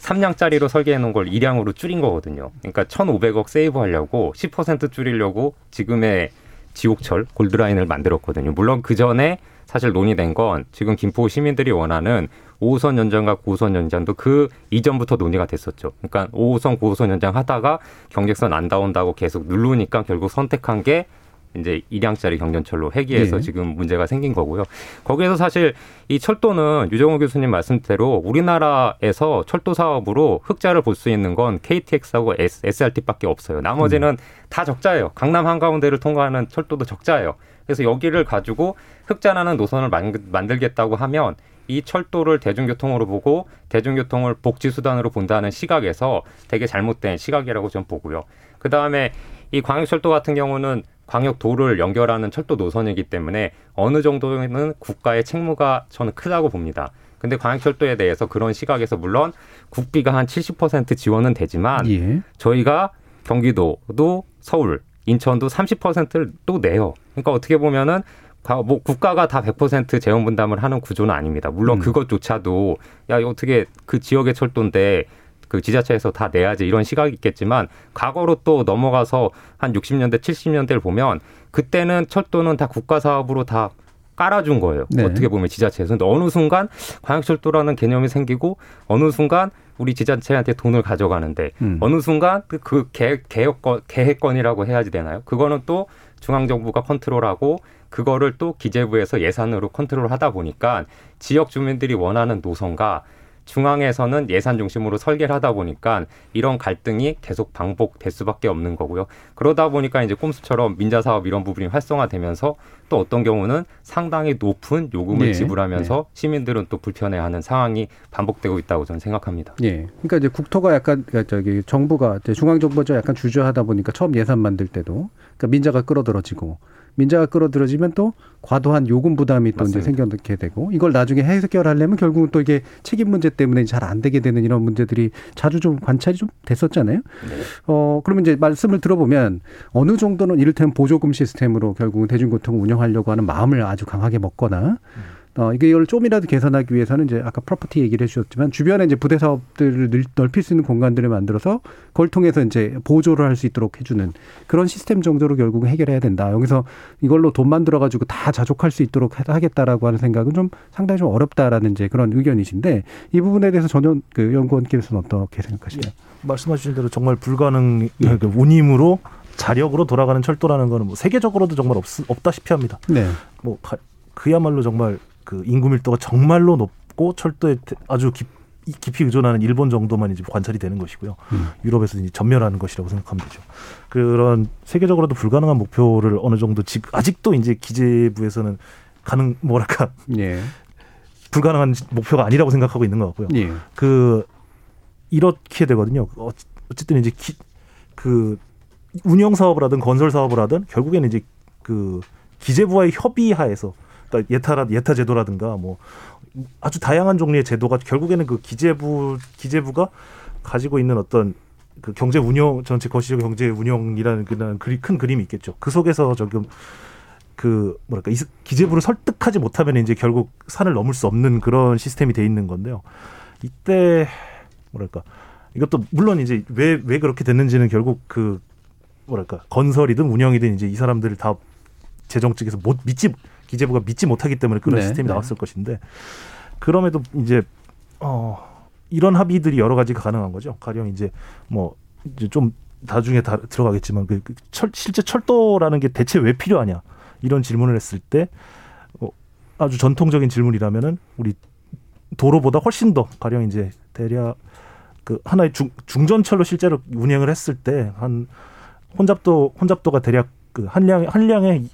3량짜리로 설계해 놓은 걸 2량으로 줄인 거거든요. 그러니까 1,500억 세이브 하려고 10% 줄이려고 지금의 지옥철 골드라인을 만들었거든요. 물론 그 전에 사실 논의된 건 지금 김포 시민들이 원하는 5호선 연장과 9호선 연장도 그 이전부터 논의가 됐었죠. 그러니까 5호선, 9호선 연장 하다가 경객선 안 나온다고 계속 누르니까 결국 선택한 게 이제 2량짜리 경전철로 회귀해서 네. 지금 문제가 생긴 거고요. 거기에서 사실 이 철도는 유정호 교수님 말씀대로 우리나라에서 철도 사업으로 흑자를 볼 수 있는 건 KTX하고 SRT밖에 없어요. 나머지는 다 적자예요. 강남 한가운데를 통과하는 철도도 적자예요. 그래서 여기를 가지고 흑자나는 노선을 만- 만들겠다고 하면 이 철도를 대중교통으로 보고 대중교통을 복지수단으로 본다는 시각에서 되게 잘못된 시각이라고 좀 보고요. 그 다음에 이 광역철도 같은 경우는 광역도를 연결하는 철도 노선이기 때문에 어느 정도는 국가의 책무가 저는 크다고 봅니다. 근데 광역철도에 대해서 그런 시각에서 물론 국비가 한 70% 지원은 되지만 예. 저희가 경기도도 서울, 인천도 30%를 또 내요. 그러니까 어떻게 보면은 가- 뭐 국가가 다 100% 재원 분담을 하는 구조는 아닙니다. 물론 음. 그것조차도 야 어떻게 그 지역의 철도인데 그 지자체에서 다 내야지 이런 시각이 있겠지만 과거로 또 넘어가서 한 60년대 70년대를 보면 그때는 철도는 다 국가 사업으로 다 깔아준 거예요. 네. 어떻게 보면 지자체에서. 근데 어느 순간 광역철도라는 개념이 생기고 어느 순간 우리 지자체한테 돈을 가져가는데 음. 어느 순간 그- 그 계획, 계획권, 계획권이라고 해야지 되나요? 그거는 또 중앙정부가 컨트롤하고 그거를 또 기재부에서 예산으로 컨트롤하다 보니까 지역 주민들이 원하는 노선과 중앙에서는 예산 중심으로 설계를 하다 보니까 이런 갈등이 계속 반복될 수밖에 없는 거고요. 그러다 보니까 이제 꼼수처럼 민자 사업 이런 부분이 활성화되면서 또 어떤 경우는 상당히 높은 요금을 네. 지불하면서 시민들은 또 불편해하는 상황이 반복되고 있다고 저는 생각합니다. 예. 그러니까 이제 국토가 약간 그러니까 저기 정부가 중앙 정부가 좀 약간 주저하다 보니까 처음 예산 만들 때도 그러니까 민자가 끌어들어지고 민자가 끌어들어지면 또 과도한 요금 부담이 또 이제 맞습니다. 생겨나게 되고 이걸 나중에 해결하려면 결국은 또 이게 책임 문제 때문에 잘 안 되게 되는 이런 문제들이 자주 좀 관찰이 좀 됐었잖아요. 어 그러면 이제 말씀을 들어보면 어느 정도는 이를테면 보조금 시스템으로 결국은 대중교통을 운영하려고 하는 마음을 아주 강하게 먹거나 어, 이게 이걸 좀이라도 개선하기 위해서는 이제 아까 프로퍼티 얘기를 해주셨지만 주변에 이제 부대 사업들을 늘- 넓힐 수 있는 공간들을 만들어서 그걸 통해서 이제 보조를 할 수 있도록 해주는 그런 시스템 정도로 결국은 해결해야 된다. 여기서 이걸로 돈 만들어 가지고 다 자족할 수 있도록 하- 하겠다라고 하는 생각은 좀 상당히 좀 어렵다라는 이제 그런 의견이신데 이 부분에 대해서 전혀 그 연구원께서는 어떻게 생각하시나요? 말씀하신 대로 정말 불가능 그 운임으로 자력으로 돌아가는 철도라는 거는 뭐 세계적으로도 정말 없, 없다시피 합니다. 네. 뭐 가- 그야말로 정말 그 인구 밀도가 정말로 높고 철도에 태- 아주 깊, 깊이 의존하는 일본 정도만 이제 관찰이 되는 것이고요. 음. 유럽에서 이제 전멸하는 것이라고 생각하면 되죠. 그런 세계적으로도 불가능한 목표를 어느 정도 지, 아직도 이제 기재부에서는 가능 뭐랄까 예. 불가능한 목표가 아니라고 생각하고 있는 것 같고요. 예. 그 이렇게 되거든요. 어- 어쨌든 이제 기, 그 운영 사업을 하든 건설 사업을 하든 결국에는 이제 그 기재부와의 협의하에서 예타라 예타 제도라든가 뭐 아주 다양한 종류의 제도가 결국에는 그 기재부 기재부가 가지고 있는 어떤 그 경제 운영 전체 거시적 경제 운영이라는 그런 큰 그림이 있겠죠. 그 속에서 조금 그 뭐랄까 이 기재부를 설득하지 못하면 이제 결국 산을 넘을 수 없는 그런 시스템이 돼 있는 건데요. 이때 뭐랄까 이것도 물론 이제 왜 왜 그렇게 됐는지는 결국 그 뭐랄까 건설이든 운영이든 이제 이 사람들을 다 재정 측에서 못 믿지 기재부가 믿지 못하기 때문에 그런 네, 시스템이 네. 나왔을 것인데 그럼에도 이제 어 이런 합의들이 여러 가지가 가능한 거죠. 가령 이제 뭐 이제 좀 나중에 다 들어가겠지만 그, 그 철, 실제 철도라는 게 대체 왜 필요하냐 이런 질문을 했을 때 어, 아주 전통적인 질문이라면은 우리 도로보다 훨씬 더 가령 이제 대략 그 하나의 중, 중전철로 실제로 운행을 했을 때 한 혼잡도 혼잡도가 대략 그 한량 한량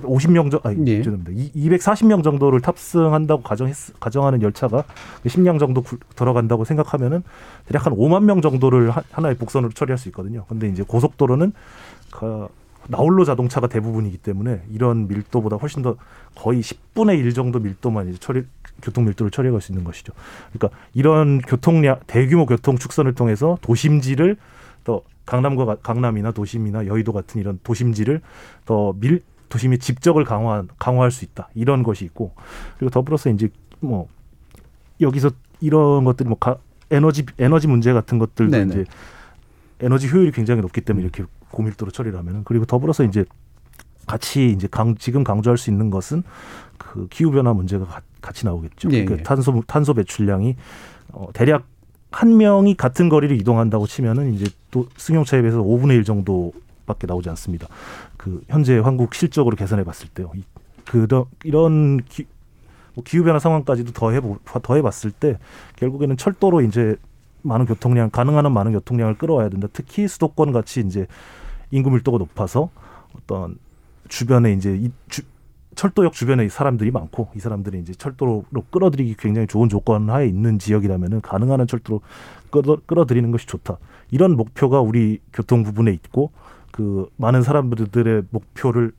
에 150명 정도 아니 예. 죄송합니다. 240명 정도를 탑승한다고 가정했 가정하는 열차가 10량 정도 굴- 들어간다고 생각하면은 대략 한 5만 명 정도를 하- 하나의 복선으로 처리할 수 있거든요. 근데 이제 고속도로는 그 나홀로 자동차가 대부분이기 때문에 이런 밀도보다 훨씬 더 거의 10분의 1 정도 밀도만 이제 처리 교통 밀도를 처리할 수 있는 것이죠. 그러니까 이런 교통량 대규모 교통 축선을 통해서 도심지를 더 강남과 가- 강남이나 도심이나 여의도 같은 이런 도심지를 더 밀 도심의 집적을 강화 강화할 수 있다 이런 것이 있고 그리고 더불어서 이제 뭐 여기서 이런 것들이 뭐 가, 에너지 에너지 문제 같은 것들도 네네. 이제 에너지 효율이 굉장히 높기 때문에 이렇게 고밀도로 처리를 하면은 그리고 더불어서 이제 같이 이제 강, 지금 강조할 수 있는 것은 그 기후 변화 문제가 가- 같이 나오겠죠. 예, 그러니까 예. 탄소 탄소 배출량이 어, 대략 한 명이 같은 거리를 이동한다고 치면은 이제 또 승용차에 비해서 5분의 1 정도밖에 나오지 않습니다. 그 현재 한국 실적으로 계산해 봤을 때요. 이, 그런 이런 기, 뭐 기후 변화 상황까지도 더해 더해 봤을 때 결국에는 철도로 이제 많은 교통량 가능한 한 많은 교통량을 끌어와야 된다. 특히 수도권 같이 이제 인구 밀도가 높아서 어떤 주변에 이제 이 주, 철도역 주변에 사람들이 많고 이 사람들이 이제 철도로 끌어들이기 굉장히 좋은 조건 하에 있는 지역이라면은 가능한 한 철도로 끌어, 끌어들이는 것이 좋다. 이런 목표가 우리 교통 부분에 있고 그 많은 사람들의 목표를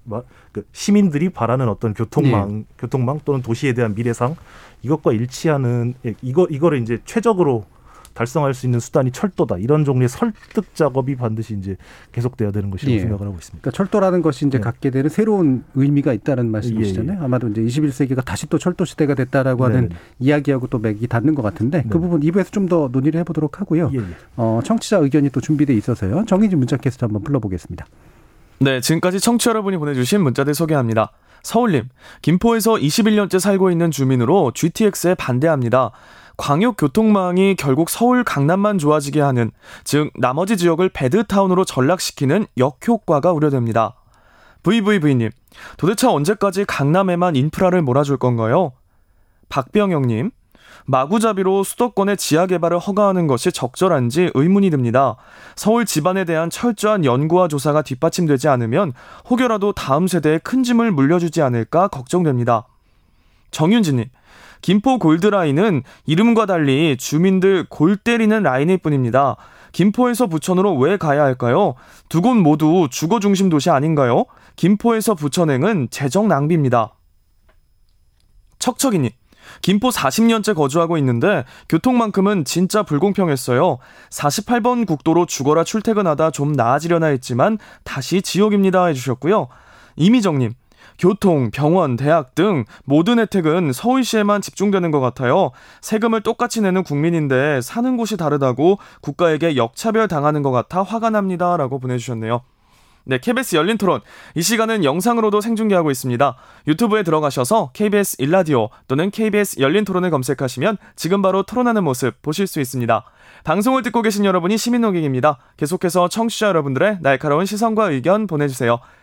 그 시민들이 바라는 어떤 교통망, 네. 교통망 또는 도시에 대한 미래상 이것과 일치하는 예, 이거 이거를 이제 최적으로 달성할 수 있는 수단이 철도다. 이런 종류의 설득 작업이 반드시 이제 계속돼야 되는 것이라고 예. 생각을 하고 있습니다. 그러니까 철도라는 것이 이제 예. 갖게 되는 새로운 의미가 있다는 말씀이시잖아요. 예, 예. 아마도 이제 21세기가 다시 또 철도 시대가 됐다라고 하는 네 이야기하고 또 맥이 닿는 것 같은데 네. 그 부분 2부에서 좀 더 논의를 해보도록 하고요. 예, 예. 어, 청취자 의견이 또 준비돼 있어서요. 정의진 문자 캐스트 한번 불러보겠습니다. 네, 지금까지 청취자 여러분이 보내주신 문자들 소개합니다. 서울님, 김포에서 21년째 살고 있는 주민으로 GTX에 반대합니다. 광역 교통망이 결국 서울 강남만 좋아지게 하는 즉 나머지 지역을 배드타운으로 전락시키는 역효과가 우려됩니다. VVV님, 도대체 언제까지 강남에만 인프라를 몰아줄 건가요? 박병영님, 마구잡이로 수도권의 지하 개발을 허가하는 것이 적절한지 의문이 듭니다. 서울 집안에 대한 철저한 연구와 조사가 뒷받침되지 않으면 혹여라도 다음 세대에 큰 짐을 물려주지 않을까 걱정됩니다. 정윤진님, 김포 골드라인은 이름과 달리 주민들 골 때리는 라인일 뿐입니다. 김포에서 부천으로 왜 가야 할까요? 두 곳 모두 주거 중심 도시 아닌가요? 김포에서 부천행은 재정 낭비입니다. 척척이님. 김포 40년째 거주하고 있는데 교통만큼은 진짜 불공평했어요. 48번 국도로 죽어라 출퇴근하다 좀 나아지려나 했지만 다시 지옥입니다 해주셨고요. 이미정님. 교통, 병원, 대학 등 모든 혜택은 서울시에만 집중되는 것 같아요. 세금을 똑같이 내는 국민인데 사는 곳이 다르다고 국가에게 역차별 당하는 것 같아 화가 납니다. 라고 보내주셨네요. 네, KBS 열린 토론. 이 시간은 영상으로도 생중계하고 있습니다. 유튜브에 들어가셔서 KBS 일라디오 또는 KBS 열린 토론을 검색하시면 지금 바로 토론하는 모습 보실 수 있습니다. 방송을 듣고 계신 여러분이 시민노객입니다. 계속해서 청취자 여러분들의 날카로운 시선과 의견 보내주세요.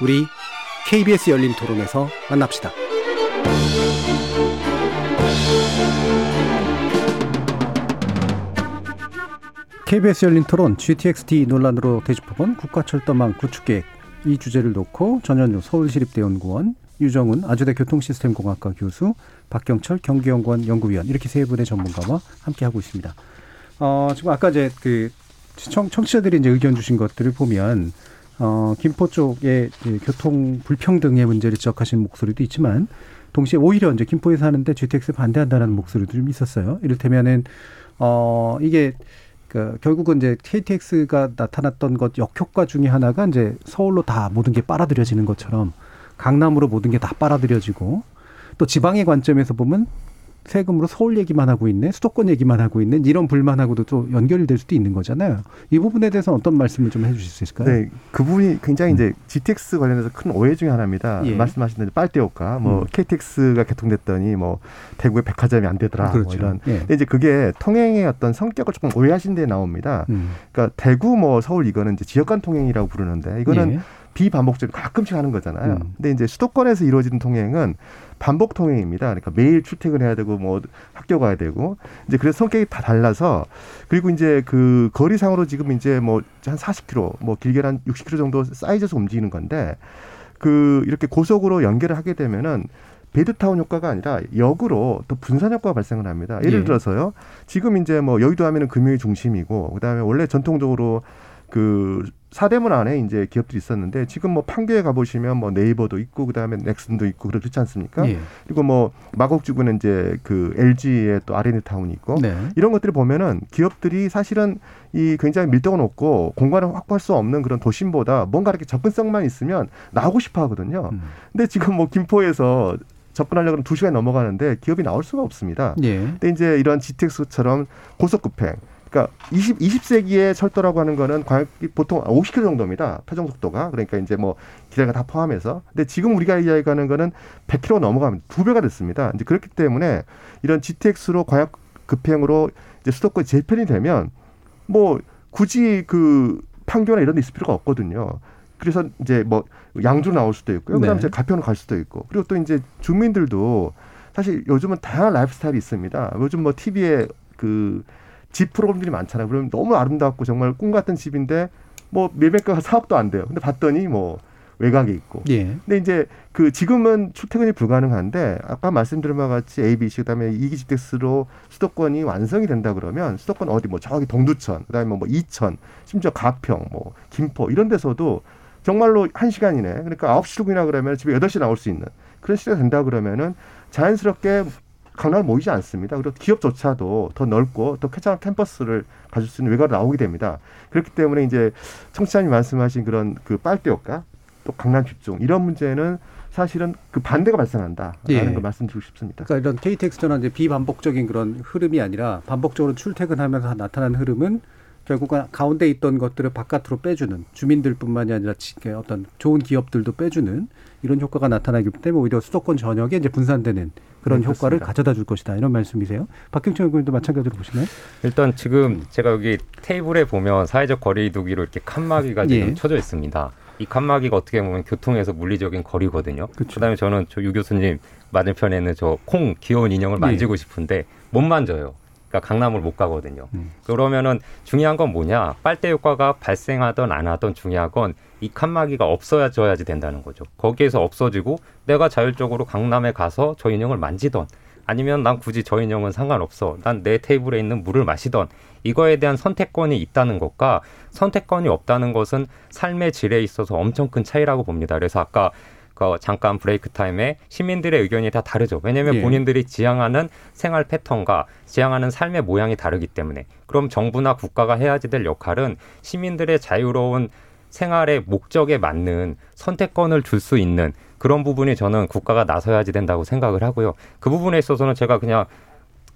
우리 KBS 열린 토론에서 만납시다. KBS 열린 토론 GTX-D 논란으로 되짚어본 국가철도망 구축계획 이 주제를 놓고 전현주 서울시립대연구원 유정훈 아주대 교통시스템공학과 교수 박경철 경기연구원 연구위원 이렇게 세 분의 전문가와 함께 하고 있습니다. 어, 지금 아까 이제 그 청, 청취자들이 이제 의견 주신 것들을 보면 어, 김포 쪽에 교통 불평등의 문제를 지적하시는 목소리도 있지만 동시에 오히려 이제 김포에 사는데 GTX 반대한다는 목소리도 좀 있었어요. 이를테면은 어 이게 그 결국은 이제 KTX가 나타났던 것 역효과 중에 하나가 이제 서울로 다 모든 게 빨아들여지는 것처럼 강남으로 모든 게 다 빨아들여지고 또 지방의 관점에서 보면 세금으로 서울 얘기만 하고 있네, 수도권 얘기만 하고 있는 이런 불만하고도 또 연결이 될 수도 있는 거잖아요. 이 부분에 대해서 어떤 말씀을 좀 해주실 수 있을까요? 네, 그 부분이 굉장히 음. 이제 GTX 관련해서 큰 오해 중에 하나입니다. 예. 말씀하신 대로 빨대 효과, 뭐 음. KTX가 개통됐더니 뭐 대구의 백화점이 안 되더라, 뭐 그렇죠. 뭐 이런. 예. 근데 이제 그게 통행의 어떤 성격을 조금 오해하신 데 나옵니다. 음. 그러니까 대구 뭐 서울 이거는 이제 지역 간 통행이라고 부르는데 이거는 예. 비반복적으로 가끔씩 하는 거잖아요. 음. 근데 이제 수도권에서 이루어지는 통행은 반복 통행입니다. 그러니까 매일 출퇴근해야 되고 뭐 학교 가야 되고 이제 그래서 성격이 다 달라서 그리고 이제 그 거리상으로 지금 이제 뭐 한 40km 뭐 길게 한 60km 정도 사이즈에서 움직이는 건데 그 이렇게 고속으로 연결을 하게 되면은 베드타운 효과가 아니라 역으로 또 분산 효과가 발생을 합니다. 예를 예. 들어서요. 지금 이제 뭐 여의도 하면은 금융의 중심이고 그다음에 원래 전통적으로 그 사대문 안에 이제 기업들이 있었는데 지금 뭐 판교에 가보시면 뭐 네이버도 있고 그다음에 넥슨도 있고 그렇지 않습니까? 예. 그리고 뭐 마곡지구는 이제 그 LG의 또 아레니 타운이 있고 네. 이런 것들을 보면은 기업들이 사실은 이 굉장히 밀도가 높고 공간을 확보할 수 없는 그런 도심보다 뭔가 이렇게 접근성만 있으면 나오고 싶어 하거든요. 음. 근데 지금 뭐 김포에서 접근하려고 하면 두 시간이 넘어가는데 기업이 나올 수가 없습니다. 예. 근데 이제 이런 GTX처럼 고속급행 그러니까 20, 20세기의 철도라고 하는 거는 보통 50km 정도입니다. 표정 속도가. 그러니까 이제 뭐 기대가 다 포함해서. 근데 지금 우리가 이야기하는 거는 100km 넘어가면 두 배가 됐습니다. 이제 그렇기 때문에 이런 GTX로 과약 급행으로 이제 수도권 재편이 되면 뭐 굳이 그 판교나 이런 데 있을 필요가 없거든요. 그래서 이제 뭐 양주로 나올 수도 있고요. 그다음에 네. 이제 가평으로 갈 수도 있고. 그리고 또 이제 주민들도 사실 요즘은 다양한 라이프 스타일이 있습니다. 요즘 뭐 TV에 그 집 프로그램들이 많잖아요. 그러면 너무 아름답고 정말 꿈 같은 집인데 뭐 밀배가 사업도 안 돼요. 근데 봤더니 뭐 외곽에 있고. 예. 근데 이제 그 지금은 출퇴근이 불가능한데 아까 말씀드린 바와 같이 A, B, C 그다음에 이기 GTX로 수도권이 완성이 된다 그러면 수도권 어디 뭐 저기 동두천 그다음에 뭐 이천 심지어 가평 뭐 김포 이런 데서도 정말로 한 시간이네. 그러니까 아홉 시 출근이나 그러면 집에 여덟 시 나올 수 있는 그런 시대가 된다 그러면은 자연스럽게 강남을 모이지 않습니다. 그리고 기업조차도 더 넓고 더 쾌적한 캠퍼스를 가질 수 있는 외곽으로 나오게 됩니다. 그렇기 때문에 이제 청취자님 말씀하신 그런 그 빨대 효과 또 강남 집중 이런 문제는 사실은 그 반대가 발생한다라는 예. 걸 말씀드리고 싶습니다. 그러니까 이런 KTX처럼 이제 비반복적인 그런 흐름이 아니라 반복적으로 출퇴근하면서 나타나는 흐름은 결국은 가운데 있던 것들을 바깥으로 빼주는 주민들뿐만이 아니라 지- 어떤 좋은 기업들도 빼주는 이런 효과가 나타나기 때문에 오히려 수도권 전역에 이제 분산되는 그런 네, 효과를. 가져다 줄 것이다 이런 말씀이세요. 박경철 의원님도 마찬가지로 보시나요? 일단 지금 제가 여기 테이블에 보면 사회적 거리두기로 이렇게 칸막이가 지금 예. 쳐져 있습니다. 이 칸막이가 어떻게 보면 교통에서 물리적인 거리거든요. 그 다음에 저는 저 유 교수님 맞은편에 있는 저 콩 귀여운 인형을 예. 만지고 싶은데 못 만져요. 그러니까 강남을 못 가거든요. 그러면은 중요한 건 뭐냐? 빨대 효과가 발생하던 안 하던 중요한 건 이 칸막이가 없어져야지 된다는 거죠. 거기에서 없어지고 내가 자율적으로 강남에 가서 저 인형을 만지던 아니면 난 굳이 저 인형은 상관없어. 난 내 테이블에 있는 물을 마시던 이거에 대한 선택권이 있다는 것과 선택권이 없다는 것은 삶의 질에 있어서 엄청 큰 차이라고 봅니다. 그래서 아까 그 잠깐 브레이크 타임에 시민들의 의견이 다 다르죠. 왜냐하면 예. 본인들이 지향하는 생활 패턴과 지향하는 삶의 모양이 다르기 때문에 그럼 정부나 국가가 해야지 될 역할은 시민들의 자유로운 생활의 목적에 맞는 선택권을 줄 수 있는 그런 부분이 저는 국가가 나서야지 된다고 생각을 하고요. 그 부분에 있어서는 제가 그냥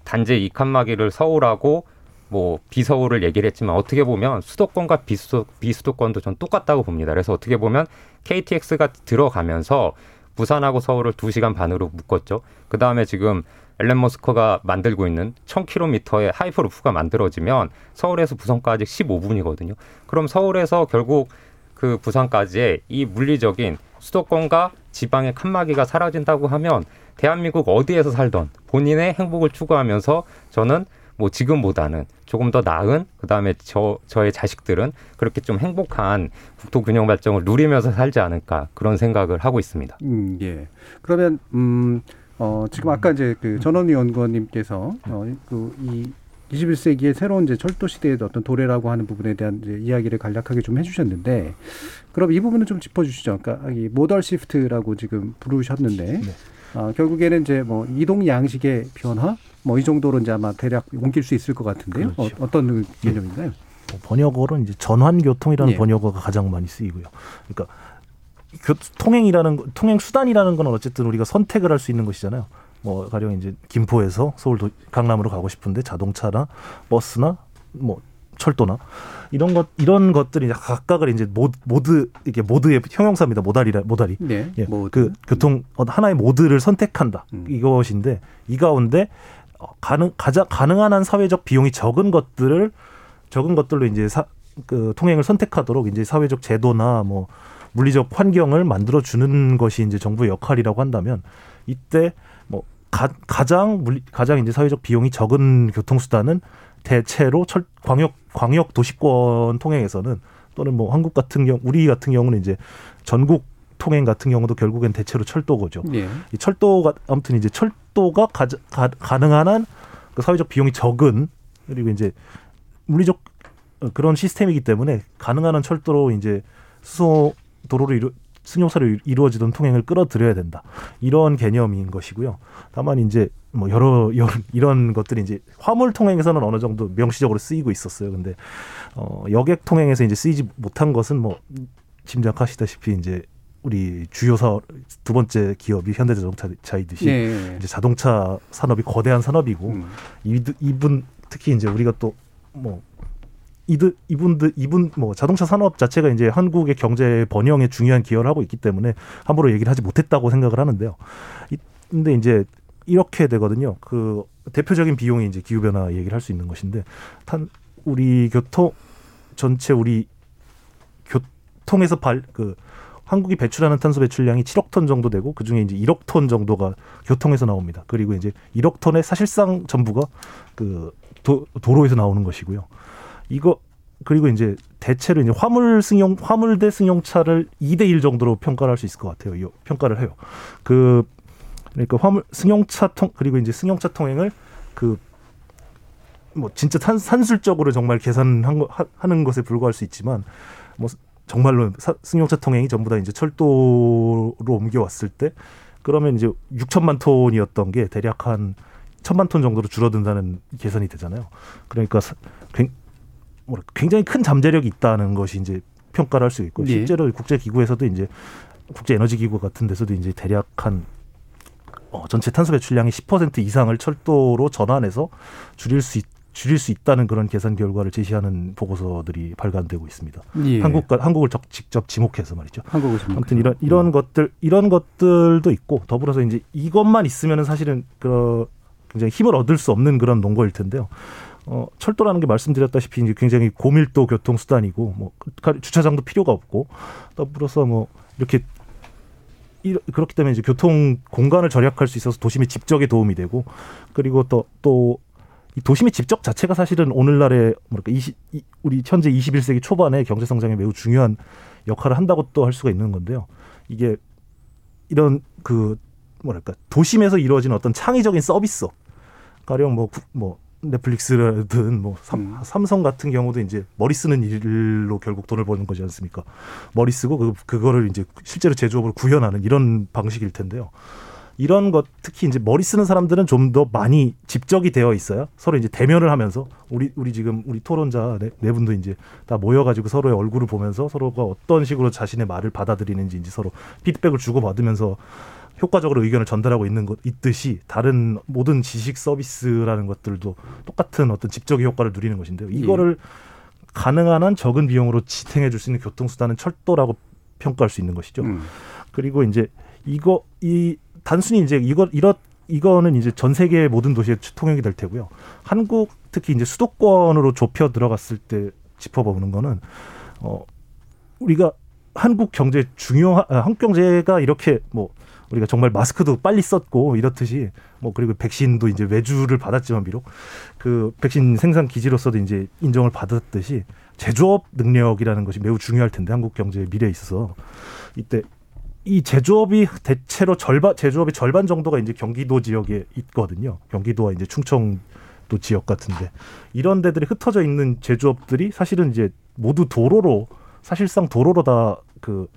단지 이 칸막이를 서울하고 뭐 비서울을 얘기를 했지만 어떻게 보면 수도권과 비수도, 비수도권도 전 똑같다고 봅니다. 그래서 어떻게 보면 KTX가 들어가면서 부산하고 서울을 두시간 반으로 묶었죠. 그 다음에 지금 앨런 머스크가 만들고 있는 1000km의 하이퍼루프가 만들어지면 서울에서 부산까지 15분이거든요. 그럼 서울에서 결국 그 부산까지의 이 물리적인 수도권과 지방의 칸막이가 사라진다고 하면 대한민국 어디에서 살던 본인의 행복을 추구하면서 저는 뭐 지금보다는 조금 더 나은 그다음에 저 저의 자식들은 그렇게 좀 행복한 국토 균형 발전을 누리면서 살지 않을까 그런 생각을 하고 있습니다. 음, 예. 그러면 음, 어, 지금 아까 이제 그 전원희 연구원님께서 어, 그이 21세기의 새로운 이제 철도 시대의 어떤 도래라고 하는 부분에 대한 이제 이야기를 간략하게 좀 해주셨는데, 그럼 이 부분은 좀 짚어주시죠. 그러니까 이 모덜 시프트라고 지금 부르셨는데, 어, 결국에는 이제 뭐 이동 양식의 변화, 뭐 이 정도로 이제 아마 대략 옮길 수 있을 것 같은데요. 어, 어떤 개념인가요? 뭐 번역어로는 이제 전환 교통이라는 예. 번역어가 가장 많이 쓰이고요. 그러니까 교, 통행이라는 거- 통행 수단이라는 건 어쨌든 우리가 선택을 할 수 있는 것이잖아요. 뭐 가령 이제 김포에서 서울 도, 강남으로 가고 싶은데 자동차나 버스나 뭐 철도나 이런 것 이런 것들이 각각을 이제 모, 모드 이게 모드의 형용사입니다. 모달이라 모달이. 네. 예, 그 교통 어, 하나의 모드를 선택한다 이것인데 이 가운데 어, 가능 가장 가능한 한 사회적 비용이 적은 것들을 적은 것들로 이제 사, 그 통행을 선택하도록 이제 사회적 제도나 뭐 물리적 환경을 만들어 주는 것이 이제 정부의 역할이라고 한다면 이때 뭐 가, 가장 물리, 가장 이제 사회적 비용이 적은 교통수단은 대체로 철, 광역 광역 도시권 통행에서는 또는 뭐 한국 같은 경우 우리 같은 경우는 이제 전국 통행 같은 경우도 결국엔 대체로 철도고죠. 예. 이 철도가 아무튼 이제 철도가 가, 가, 가능한 한 그 사회적 비용이 적은 그리고 이제 물리적 어, 그런 시스템이기 때문에 가능한 한 철도로 이제 수소 도로를 이루, 승용차로 이루어지던 통행을 끌어들여야 된다. 이런 개념인 것이고요. 다만 이제 뭐 여러, 여러 이런 것들이 이제 화물 통행에서는 어느 정도 명시적으로 쓰이고 있었어요. 근데 어 여객 통행에서 이제 쓰이지 못한 것은 뭐 짐작하시다시피 이제 우리 주요 사 두 번째 기업이 현대자동차이듯이 네. 이제 자동차 산업이 거대한 산업이고 음. 이 이분 특히 이제 우리가 또뭐 이들 이분들 이분 뭐 자동차 산업 자체가 이제 한국의 경제 번영에 중요한 기여를 하고 있기 때문에 함부로 얘기를 하지 못했다고 생각을 하는데요. 이- 근데 이제 이렇게 되거든요. 그 대표적인 비용이 이제 기후 변화 얘기를 할 수 있는 것인데 탄 우리 교통 전체 우리 교통에서 발 그 한국이 배출하는 탄소 배출량이 7억 톤 정도 되고 그 중에 이제 1억 톤 정도가 교통에서 나옵니다. 그리고 이제 1억 톤의 사실상 전부가 그 도, 도로에서 나오는 것이고요. 이거 그리고 이제 대체로 이제 화물 승용 화물대 승용차를 2대 1 정도로 평가를 할 수 있을 것 같아요. 이 평가를 해요. 그 그러니까 화물 승용차 통 그리고 이제 승용차 통행을 그 뭐 진짜 산, 산술적으로 정말 계산한 거 하, 하는 것에 불과할 수 있지만 뭐 정말로 사, 승용차 통행이 전부 다 이제 철도로 옮겨왔을 때 그러면 이제 6천만 톤이었던 게 대략 한 천만 톤 정도로 줄어든다는 계산이 되잖아요. 그러니까 굉장히 큰 잠재력이 있다는 것이 이제 평가를 할 수 있고 네. 실제로 국제 기구에서도 이제 국제 에너지 기구 같은 데서도 이제 대략 한 어, 전체 탄소 배출량의 10% 이상을 철도로 전환해서 줄일 수 있, 줄일 수 있다는 그런 계산 결과를 제시하는 보고서들이 발간되고 있습니다. 예. 한국과 한국을 적, 직접 지목해서 말이죠. 한국을 지목해서. 아무튼 이런 이런 것들 이런 것들도 있고 더불어서 이제 이것만 있으면은 사실은 그 굉장히 힘을 얻을 수 없는 그런 농거일 텐데요. 어, 철도라는 게 말씀드렸다시피 이제 굉장히 고밀도 교통 수단이고 뭐 주차장도 필요가 없고 더불어서 뭐 이렇게 이, 그렇기 때문에 이제 교통 공간을 절약할 수 있어서 도심의 집적에 도움이 되고 그리고 또 또 이 도심의 집적 자체가 사실은 오늘날의 뭐랄까 20, 우리 현재 21세기 초반의 경제 성장에 매우 중요한 역할을 한다고 또 할 수가 있는 건데요. 이게 이런 그 뭐랄까 도심에서 이루어지는 어떤 창의적인 서비스 가령 뭐, 뭐 넷플릭스든 뭐 삼, 삼성 같은 경우도 이제 머리 쓰는 일로 결국 돈을 버는 거지 않습니까? 머리 쓰고 그 그거를 이제 실제로 제조업으로 구현하는 이런 방식일 텐데요. 이런 것 특히 이제 머리 쓰는 사람들은 좀 더 많이 집적이 되어 있어요. 서로 이제 대면을 하면서 우리 우리 지금 우리 토론자 네, 네 분도 이제 다 모여가지고 서로의 얼굴을 보면서 서로가 어떤 식으로 자신의 말을 받아들이는지 이제 서로 피드백을 주고 받으면서 효과적으로 의견을 전달하고 있는 것 있듯이 다른 모든 지식 서비스라는 것들도 똑같은 어떤 집적의 효과를 누리는 것인데요. 이거를 가능한 한 적은 비용으로 지탱해 줄 수 있는 교통수단은 철도라고 평가할 수 있는 것이죠. 음. 그리고 이제 이거 이 단순히 이제 이거 이렇 이거는 이제 전 세계 모든 도시에 통용이 될 테고요. 한국 특히 이제 수도권으로 좁혀 들어갔을 때 짚어보는 거는 어 우리가 한국 경제 중요한 아, 한국 경제가 이렇게 뭐 우리가 정말 마스크도 빨리 썼고 이렇듯이 뭐 그리고 백신도 이제 외주를 받았지만 비록 그 백신 생산 기지로서도 이제 인정을 받았듯이 제조업 능력이라는 것이 매우 중요할 텐데 한국 경제의 미래에 있어서 이때 이 제조업이 대체로 절반 제조업의 절반 정도가 이제 경기도 지역에 있거든요. 경기도와 이제 충청도 지역 같은데 이런 데들이 흩어져 있는 제조업들이 사실은 이제 모두 도로로 사실상 도로로 다그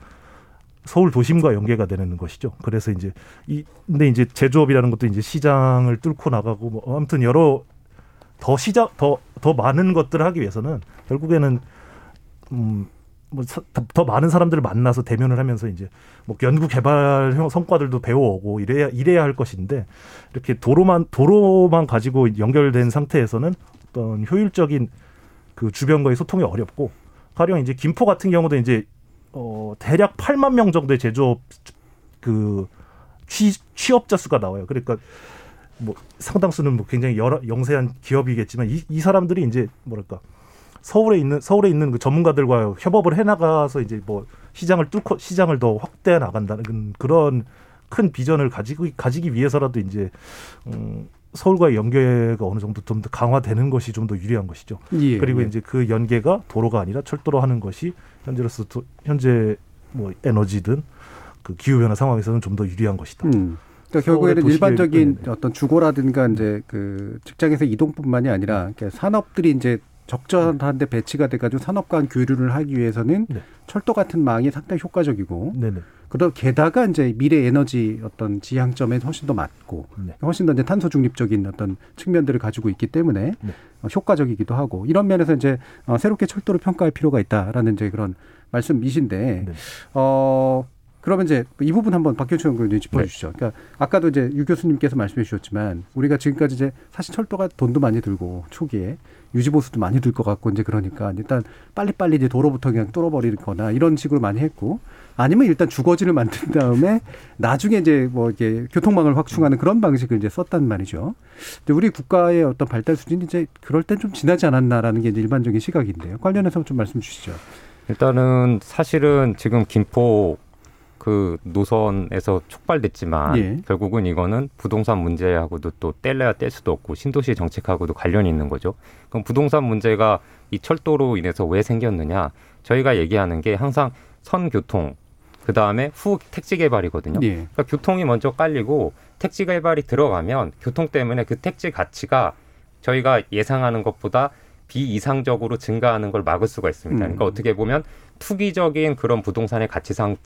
서울 도심과 연계가 되는 것이죠. 그래서 이제 이 근데 이제 제조업이라는 것도 이제 시장을 뚫고 나가고 뭐 아무튼 여러 더 시장 더 더 많은 것들을 하기 위해서는 결국에는 음 뭐더 많은 사람들을 만나서 대면을 하면서 이제 뭐 연구 개발 성과들도 배워오고 이래야 이래야 할 것인데 이렇게 도로만 도로만 가지고 연결된 상태에서는 어떤 효율적인 그 주변과의 소통이 어렵고 가령 이제 김포 같은 경우도 이제 어 대략 8만 명 정도의 제조업 그 취, 취업자 수가 나와요. 그러니까 뭐 상당수는 뭐 굉장히 여러 영세한 기업이겠지만 이, 이 사람들이 이제 뭐랄까 서울에 있는 서울에 있는 그 전문가들과 협업을 해 나가서 이제 뭐 시장을 뚫고 시장을 더 확대해 나간다는 그런 큰 비전을 가지고 가지기 위해서라도 이제 음 서울과의 연계가 어느 정도 좀 더 강화되는 것이 좀 더 유리한 것이죠. 예, 그리고 예. 이제 그 연계가 도로가 아니라 철도로 하는 것이 현재로서 도, 현재 뭐 에너지든 그 기후 변화 상황에서는 좀 더 유리한 것이다. 음. 그러니까 결국에는 일반적인 도시계획, 어떤 주거라든가 이제 그 직장에서 이동뿐만이 아니라 산업들이 이제 적절한데 배치가 돼가지고 산업 간 교류를 하기 위해서는 네. 철도 같은 망이 상당히 효과적이고 네네. 그다 게다가 이제 미래 에너지 어떤 지향점에 훨씬 더 맞고 네. 훨씬 더 이제 탄소 중립적인 어떤 측면들을 가지고 있기 때문에 네. 어, 효과적이기도 하고 이런 면에서 이제 어, 새롭게 철도를 평가할 필요가 있다라는 이제 그런 말씀이신데 네. 어 그러면 이제 이 부분 한번 박효춘 의원님 네. 짚어주시죠. 그러니까 아까도 이제 유 교수님께서 말씀해 주셨지만 우리가 지금까지 이제 사실 철도가 돈도 많이 들고 초기에 유지 보수도 많이 들 것 같고 이제 그러니까 일단 빨리빨리 이제 도로부터 그냥 뚫어버리거나 이런 식으로 많이 했고 아니면 일단 주거지를 만든 다음에 나중에 이제 뭐 이게 교통망을 확충하는 그런 방식을 이제 썼단 말이죠. 근데 우리 국가의 어떤 발달 수준이 이제 그럴 땐 좀 지나지 않았나라는 게 이제 일반적인 시각인데요. 관련해서 좀 말씀 주시죠. 일단은 사실은 지금 김포 그 노선에서 촉발됐지만 예. 결국은 이거는 부동산 문제하고도 또 뗄래야 뗄 수도 없고 신도시 정책하고도 관련이 있는 거죠. 그럼 부동산 문제가 이 철도로 인해서 왜 생겼느냐? 저희가 얘기하는 게 항상 선교통 그 다음에 후 택지 개발이거든요. 예. 그러니까 교통이 먼저 깔리고 택지 개발이 들어가면 교통 때문에 그 택지 가치가 저희가 예상하는 것보다 비이상적으로 증가하는 걸 막을 수가 있습니다. 그러니까 음. 어떻게 보면 투기적인 그런 부동산의 가치 상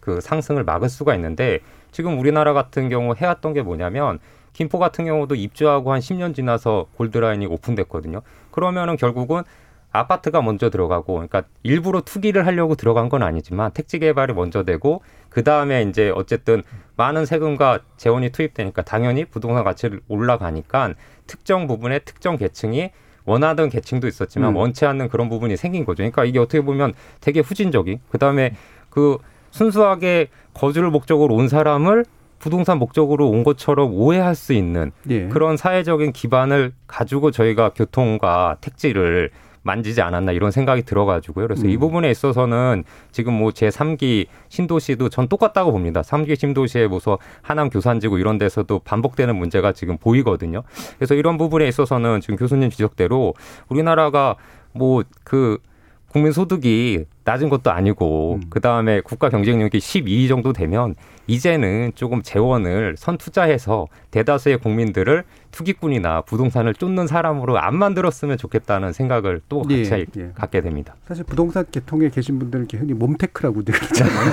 그 상승을 막을 수가 있는데 지금 우리나라 같은 경우 해왔던 게 뭐냐면 김포 같은 경우도 입주하고 한 10년 지나서 골드라인이 오픈됐거든요. 그러면은 결국은 아파트가 먼저 들어가고, 그러니까 일부러 투기를 하려고 들어간 건 아니지만 택지 개발이 먼저 되고 그 다음에 이제 어쨌든 많은 세금과 재원이 투입되니까 당연히 부동산 가치를 올라가니까 특정 부분에 특정 계층이 원하던 계층도 있었지만 음. 원치 않는 그런 부분이 생긴 거죠. 그러니까 이게 어떻게 보면 되게 후진적인. 그 다음에 그 순수하게 거주를 목적으로 온 사람을 부동산 목적으로 온 것처럼 오해할 수 있는 예. 그런 사회적인 기반을 가지고 저희가 교통과 택지를 만지지 않았나 이런 생각이 들어가지고요. 그래서 이 음. 부분에 있어서는 지금 뭐 제3기 신도시도 전 똑같다고 봅니다. 3기 신도시에 뭐서 하남 교산지구 이런 데서도 반복되는 문제가 지금 보이거든요. 그래서 이런 부분에 있어서는 지금 교수님 지적대로 우리나라가 뭐 그 국민 소득이 낮은 것도 아니고 그 다음에 국가 경쟁력이 12위 정도 되면 이제는 조금 재원을 선투자해서 대다수의 국민들을 투기꾼이나 부동산을 쫓는 사람으로 안 만들었으면 좋겠다는 생각을 또 예, 같이 예. 갖게 됩니다. 사실 부동산 계통에 계신 분들은 흔히 몸테크라고 늘 그러잖아요.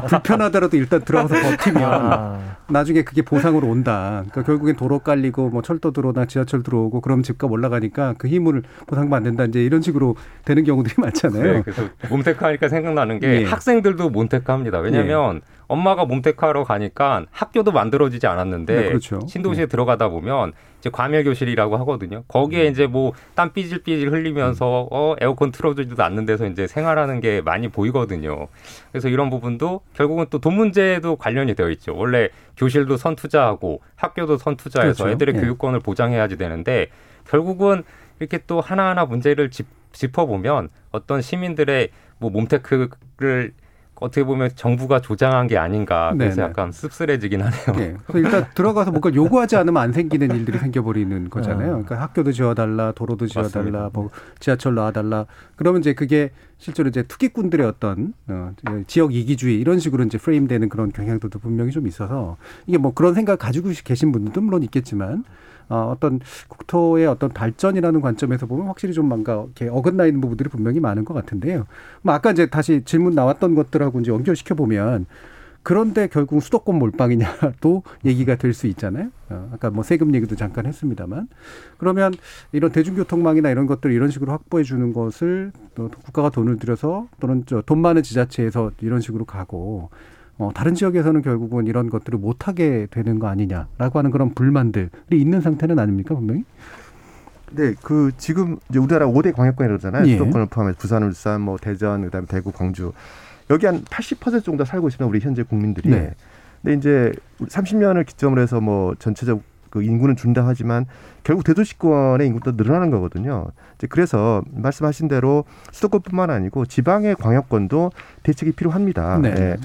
불편하더라도 일단 들어가서 버티면 아. 나중에 그게 보상으로 온다. 그러니까 결국엔 도로 깔리고 뭐 철도 들어오나 지하철 들어오고 그럼 집값 올라가니까 그 힘을 보상받는다. 이제 이런 식으로 되는 경우들이 많잖아요. 네, 그래서 몸테크 하니까 생각나는 게 예. 학생들도 몸테크 합니다. 왜냐하면 엄마가 몸테크 하러 가니까 학교도 만들어지지 않았는데 네, 그렇죠. 신도시에 들어가다 보면 이제 과밀 교실이라고 하거든요. 거기에 이제 뭐 땀 삐질삐질 흘리면서 어 에어컨 틀어주지도 않는 데서 이제 생활하는 게 많이 보이거든요. 그래서 이런 부분도 결국은 또 돈 문제도 관련이 되어 있죠. 원래 교실도 선 투자하고 학교도 선 투자해서 그렇죠. 애들의 예. 교육권을 보장해야지 되는데 결국은 이렇게 또 하나하나 문제를 짚, 짚어보면 어떤 시민들의 뭐 몸테크를 어떻게 보면 정부가 조장한 게 아닌가 그래서 네네. 약간 씁쓸해지긴 하네요. 예. 그래서 일단 들어가서 뭔가 요구하지 않으면 안 생기는 일들이 생겨버리는 거잖아요. 어. 그러니까 학교도 지어달라, 도로도 지어달라, 맞습니다. 뭐 지하철 놔달라. 그러면 이제 그게 실제로 이제 투기꾼들의 어떤 어, 지역 이기주의 이런 식으로 이제 프레임되는 그런 경향들도 분명히 좀 있어서 이게 뭐 그런 생각 가지고 계신 분들도 물론 있겠지만 어, 어떤 국토의 어떤 발전이라는 관점에서 보면 확실히 좀 뭔가 이렇게 어긋나 있는 부분들이 분명히 많은 것 같은데요. 뭐 아까 이제 다시 질문 나왔던 것들하고 이제 연결시켜 보면 그런데 결국 수도권 몰빵이냐도 얘기가 될 수 있잖아요. 어, 아까 뭐 세금 얘기도 잠깐 했습니다만 그러면 이런 대중교통망이나 이런 것들을 이런 식으로 확보해 주는 것을 또 국가가 돈을 들여서 또는 저돈 많은 지자체에서 이런 식으로 가고 어, 다른 지역에서는 결국은 이런 것들을 못하게 되는 거 아니냐라고 하는 그런 불만들이 있는 상태는 아닙니까 분명히? 네, 그 지금 이제 우리나라 5대 광역권이 그러잖아요. 예. 수도권을 포함해서 부산, 울산, 뭐 대전, 그다음에 대구, 광주. 여기 한 80% 정도 살고 있습니다. 우리 현재 국민들이. 네. 근데 이제 30년을 기점으로 해서 뭐 전체적 그 인구는 준다 하지만 결국 대도시권의 인구도 늘어나는 거거든요. 이제 그래서 말씀하신 대로 수도권뿐만 아니고 지방의 광역권도 대책이 필요합니다. 네. 예.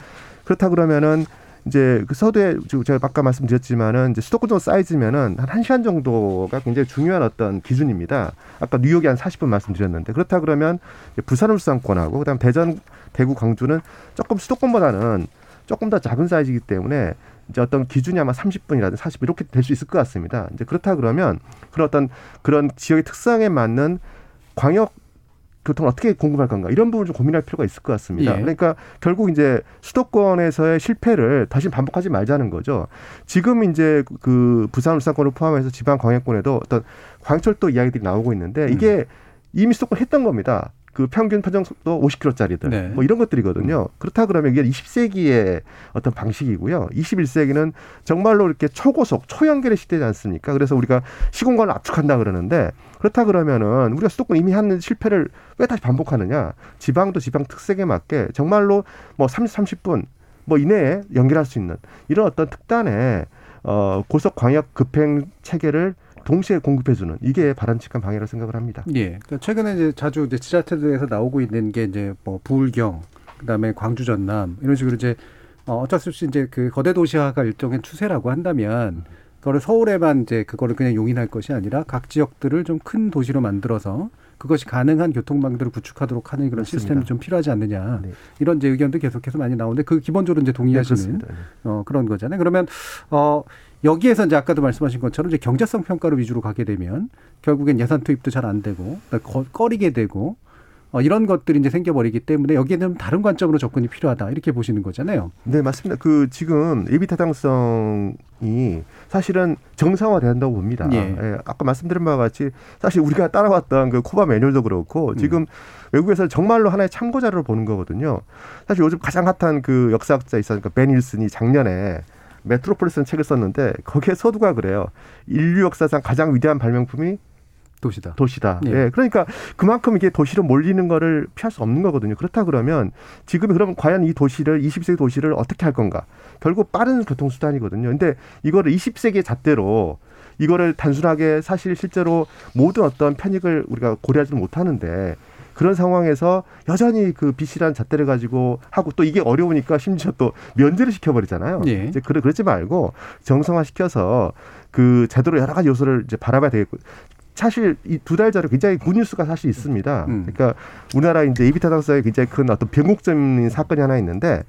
그렇다 그러면은 이제 그 서두에 제가 아까 말씀드렸지만은 이제 수도권 정도 사이즈면은 한 1시간 정도가 굉장히 중요한 어떤 기준입니다. 아까 뉴욕이 한 40분 말씀드렸는데 그렇다 그러면 부산 울산권하고 그다음 대전 대구 광주는 조금 수도권보다는 조금 더 작은 사이즈이기 때문에 이제 어떤 기준이 아마 30분이라든지 40분 이렇게 될 수 있을 것 같습니다. 이제 그렇다 그러면 그런 어떤 그런 지역의 특성에 맞는 광역 교통을 어떻게 공급할 건가 이런 부분을 좀 고민할 필요가 있을 것 같습니다. 예. 그러니까 결국 이제 수도권에서의 실패를 다시 반복하지 말자는 거죠. 지금 이제 그 부산 울산권을 포함해서 지방 광역권에도 어떤 광철도 이야기들이 나오고 있는데 이게 이미 수도권 했던 겁니다. 그 평균 편정 속도 50km짜리들 네. 뭐 이런 것들이거든요. 그렇다 그러면 이게 20세기의 어떤 방식이고요. 21세기는 정말로 이렇게 초고속 초연결의 시대지 않습니까? 그래서 우리가 시공간을 압축한다 그러는데 그렇다 그러면은 우리가 수도권 이미 하는 실패를 왜 다시 반복하느냐? 지방도 지방 특색에 맞게 정말로 뭐 30, 30분 뭐 이내에 연결할 수 있는 이런 어떤 특단의 어 고속 광역 급행 체계를 동시에 공급해주는 이게 바람직한 방향이라고 생각을 합니다. 예. 그러니까 최근에 이제 자주 이제 지자체들에서 나오고 있는 게 이제 뭐 부울경, 그다음에 광주 전남 이런 식으로 이제 어, 어쩔 수 없이 이제 그 거대 도시화가 일종의 추세라고 한다면 그거를 서울에만 이제 그거를 그냥 용인할 것이 아니라 각 지역들을 좀 큰 도시로 만들어서 그것이 가능한 교통망들을 구축하도록 하는 그런 맞습니다. 시스템이 좀 필요하지 않느냐 네. 이런 이제 의견도 계속해서 많이 나오는데 그 기본적으로 이제 동의하시는 그렇습니다. 네. 어, 그런 거잖아요. 그러면 어 여기에서 이제 아까도 말씀하신 것처럼 이제 경제성 평가를 위주로 가게 되면 결국엔 예산 투입도 잘 안 되고 거, 꺼리게 되고 어, 이런 것들이 이제 생겨버리기 때문에 여기에는 다른 관점으로 접근이 필요하다 이렇게 보시는 거잖아요. 네, 맞습니다. 그 지금 예비 타당성이 사실은 정상화된다고 봅니다. 예. 예, 아까 말씀드린 바와 같이 사실 우리가 따라왔던 그 코바 매뉴얼도 그렇고 지금 외국에서 정말로 하나의 참고 자료로 보는 거거든요. 사실 요즘 가장 핫한 그 역사학자 있었으니까 벤 힐슨이 작년에 메트로폴리스는 책을 썼는데 거기에 서두가 그래요. 인류 역사상 가장 위대한 발명품이 도시다. 도시다. 예. 예. 그러니까 그만큼 이게 도시로 몰리는 거를 피할 수 없는 거거든요. 그렇다 그러면 지금 그러면 과연 이 도시를 20세기 도시를 어떻게 할 건가? 결국 빠른 교통 수단이거든요. 근데 이거를 20세기의 잣대로 이거를 단순하게 사실 실제로 모든 어떤 편익을 우리가 고려하지 못하는데 그런 상황에서 여전히 그 비실한 잣대를 가지고 하고 또 이게 어려우니까 심지어 또 면제를 시켜버리잖아요. 예. 이제 그러, 그러지 말고 정성화 시켜서 그 제대로 여러 가지 요소를 이제 바라봐야 되겠고 사실 이 두 달 전에 굉장히 굿뉴스가 사실 있습니다. 음. 그러니까 우리나라 이제 예비 타당성에 굉장히 큰 어떤 변곡점인 사건이 하나 있는데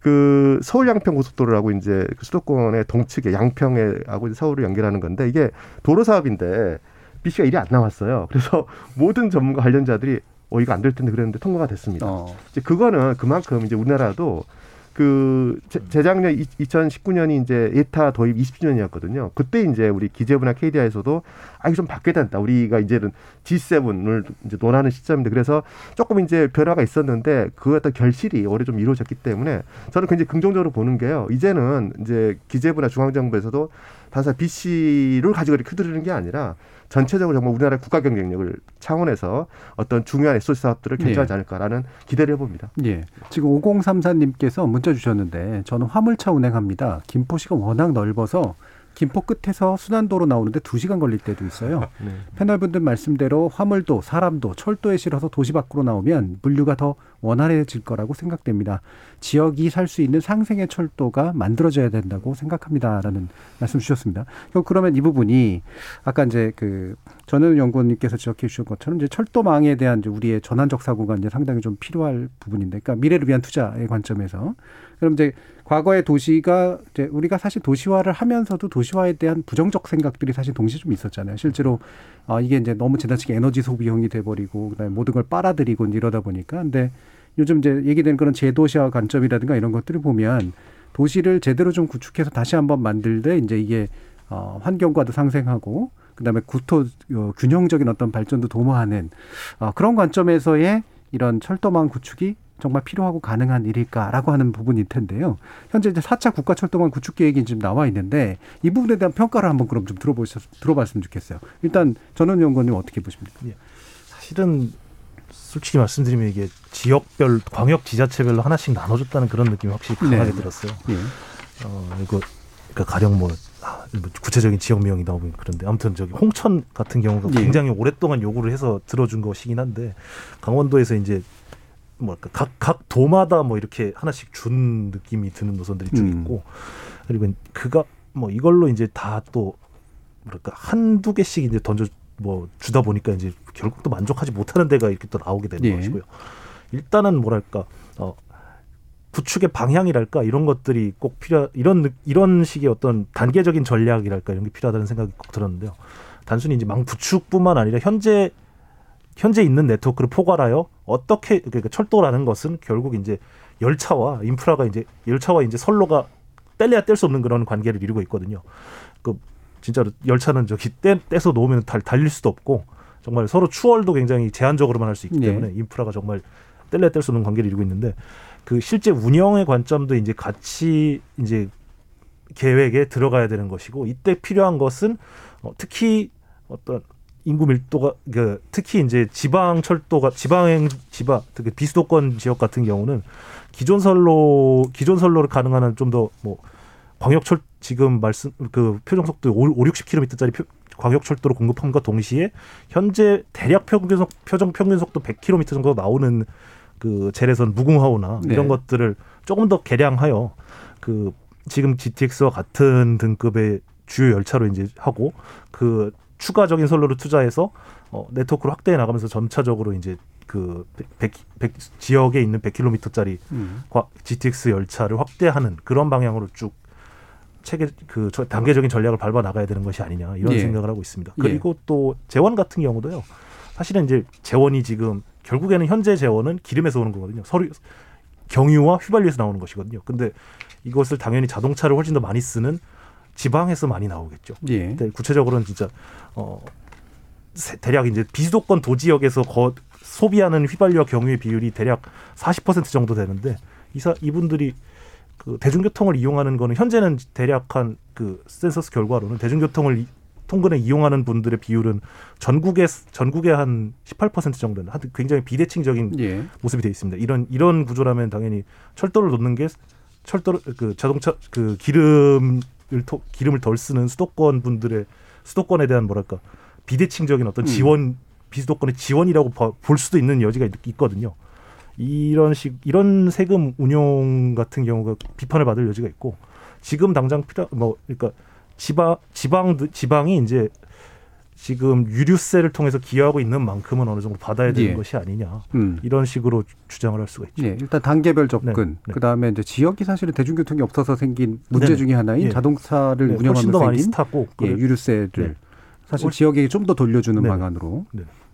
그 서울 양평 고속도로라고 이제 그 수도권의 동측에 양평에하고 이제 서울을 연결하는 건데 이게 도로 사업인데 BC가 일이 안 나왔어요. 그래서 모든 전문가 관련자들이 어 이거 안 될 텐데 그랬는데 통과가 됐습니다. 어. 이제 그거는 그만큼 이제 우리나라도 그 재- 재작년 2019년이 이제 예타 도입 20주년이었거든요. 그때 이제 우리 기재부나 KDI에서도 아 이거 좀 바뀌어야 된다. 우리가 이제는 G7을 이제 논하는 시점인데 그래서 조금 이제 변화가 있었는데 그 어떤 결실이 올해 좀 이루어졌기 때문에 저는 굉장히 긍정적으로 보는 게요. 이제는 이제 기재부나 중앙정부에서도 단순 BC를 가지고 이렇게 크드리는 게 아니라 전체적으로 정말 우리나라 국가 경쟁력을 차원에서 어떤 중요한 SOC 사업들을 결정하지 네. 않을까라는 기대를 해봅니다. 예. 지금 5034님께서 문자 주셨는데 저는 화물차 운행합니다. 김포시가 워낙 넓어서 김포 끝에서 순환도로 나오는데 두시간 걸릴 때도 있어요. 네. 패널분들 말씀대로 화물도 사람도 철도에 실어서 도시 밖으로 나오면 물류가 더 원활해질 거라고 생각됩니다. 지역이 살 수 있는 상생의 철도가 만들어져야 된다고 생각합니다라는 말씀 주셨습니다. 결국 그러면 이 부분이 아까 이제 그 전현 연구원님께서 지적해 주신 것처럼 이제 철도망에 대한 이제 우리의 전환적 사고가 이제 상당히 좀 필요할 부분인데, 그러니까 미래를 위한 투자의 관점에서 그럼 이제 과거의 도시가 이제 우리가 사실 도시화를 하면서도 도시화에 대한 부정적 생각들이 사실 동시에 좀 있었잖아요. 실제로 아 이게 이제 너무 지나치게 에너지 소비형이 돼버리고 그다음에 모든 걸 빨아들이고 이러다 보니까 근데 요즘 이제 얘기되는 그런 재도시화 관점이라든가 이런 것들을 보면 도시를 제대로 좀 구축해서 다시 한번 만들되 이제 이게 어 환경과도 상생하고 그다음에 구토 어, 균형적인 어떤 발전도 도모하는 어, 그런 관점에서의 이런 철도망 구축이 정말 필요하고 가능한 일일까라고 하는 부분일 텐데요. 현재 이제 4차 국가 철도망 구축 계획이 지금 나와 있는데 이 부분에 대한 평가를 한번 그럼 좀 들어보셨 들어봤으면 좋겠어요. 일단 전원 연구원님 어떻게 보십니까? 사실은 솔직히 말씀드리면 이게 지역별 광역 지자체별로 하나씩 나눠줬다는 그런 느낌이 확실히 강하게 네. 들었어요. 예. 어 이거 그러니까 가령 뭐, 아, 뭐 구체적인 지역 명이 나오긴 그런데 아무튼 저기 홍천 같은 경우가 예. 굉장히 오랫동안 요구를 해서 들어준 것이긴 한데 강원도에서 이제 뭐랄까 각, 각 도마다 뭐 이렇게 하나씩 준 느낌이 드는 노선들이 쭉 음. 있고 그리고 그가 뭐 이걸로 이제 다 또 뭐랄까 한두 개씩 이제 던져 뭐 주다 보니까 이제 결국 또 만족하지 못하는 데가 이렇게 또 나오게 되는 예. 것이고요. 일단은 뭐랄까 어 구축의 방향이랄까 이런 것들이 꼭 필요 이런 느- 이런 식의 어떤 단계적인 전략이랄까 이런 게 필요하다는 생각이 꼭 들었는데요. 단순히 이제 망 구축뿐만 아니라 현재 현재 있는 네트워크를 포괄하여 어떻게 그러니까 철도라는 것은 결국 이제 열차와 인프라가 이제 열차와 이제 선로가 뗄래야 뗄 수 없는 그런 관계를 이루고 있거든요. 그 진짜로 열차는 저기 떼, 떼서 놓으면 달, 달릴 수도 없고 정말 서로 추월도 굉장히 제한적으로만 할 수 있기 예. 때문에 인프라가 정말 뗄래 뗄 수 없는 관계를 이루고 있는데 그 실제 운영의 관점도 이제 같이 이제 계획에 들어가야 되는 것이고 이때 필요한 것은 어, 특히 어떤 인구 밀도가 그 특히 이제 지방 철도가 지방행 지방 특히 비수도권 지역 같은 경우는 기존 선로 기존 선로를 가능한 한 좀 더 뭐 광역 철 지금 말씀 그 표정 속도 5, 60km짜리 표, 광역철도로 공급함과 동시에 현재 대략 평균 속 표정 평균 속도 100km 정도 나오는 그 재래선 무궁화호나 네. 이런 것들을 조금 더 개량하여 그 지금 GTX와 같은 등급의 주요 열차로 이제 하고 그 추가적인 선로를 투자해서 어, 네트워크를 확대해 나가면서 점차적으로 이제 그 100, 100 지역에 있는 100km짜리 음. GTX 열차를 확대하는 그런 방향으로 쭉 체계 그 저- 단계적인 전략을 밟아 나가야 되는 것이 아니냐 이런 예. 생각을 하고 있습니다. 예. 그리고 또 재원 같은 경우도요. 사실은 이제 재원이 지금 결국에는 현재 재원은 기름에서 오는 거거든요. 서류 경유와 휘발유에서 나오는 것이거든요. 근데 이것을 당연히 자동차를 훨씬 더 많이 쓰는 지방에서 많이 나오겠죠. 예. 구체적으로는 진짜 어 세- 대략 이제 비수도권 도지역에서 거, 소비하는 휘발유와 경유의 비율이 대략 40% 정도 되는데 이사 이분들이 그 대중교통을 이용하는 거는 현재는 대략 한 그 센서스 결과로는 대중교통을 이- 통근에 이용하는 분들의 비율은 전국의 전국의 한 18% 정도 되는 하여튼 굉장히 비대칭적인 예. 모습이 되어 있습니다. 이런 이런 구조라면 당연히 철도를 놓는 게 철도를 그 자동차 그 기름을 토, 기름을 덜 쓰는 수도권 분들의 수도권에 대한 뭐랄까 비대칭적인 어떤 음. 지원 비수도권의 지원이라고 봐- 볼 수도 있는 여지가 있- 있거든요. 이런 식 이런 세금 운용 같은 경우가 비판을 받을 여지가 있고 지금 당장 필요 뭐 그러니까 지방 지방 지방이 이제 지금 유류세를 통해서 기여하고 있는 만큼은 어느 정도 받아야 되는 예. 것이 아니냐 음. 이런 식으로 주장을 할 수가 있죠. 예, 일단 단계별 접근. 네. 그다음에 이제 지역이 사실은 대중교통이 없어서 생긴 문제 네네. 중에 하나인 예. 자동차를 네, 운영하면서 생긴 스타고 예, 유류세를 네. 사실 지역에게 좀더 돌려주는 네. 방안으로.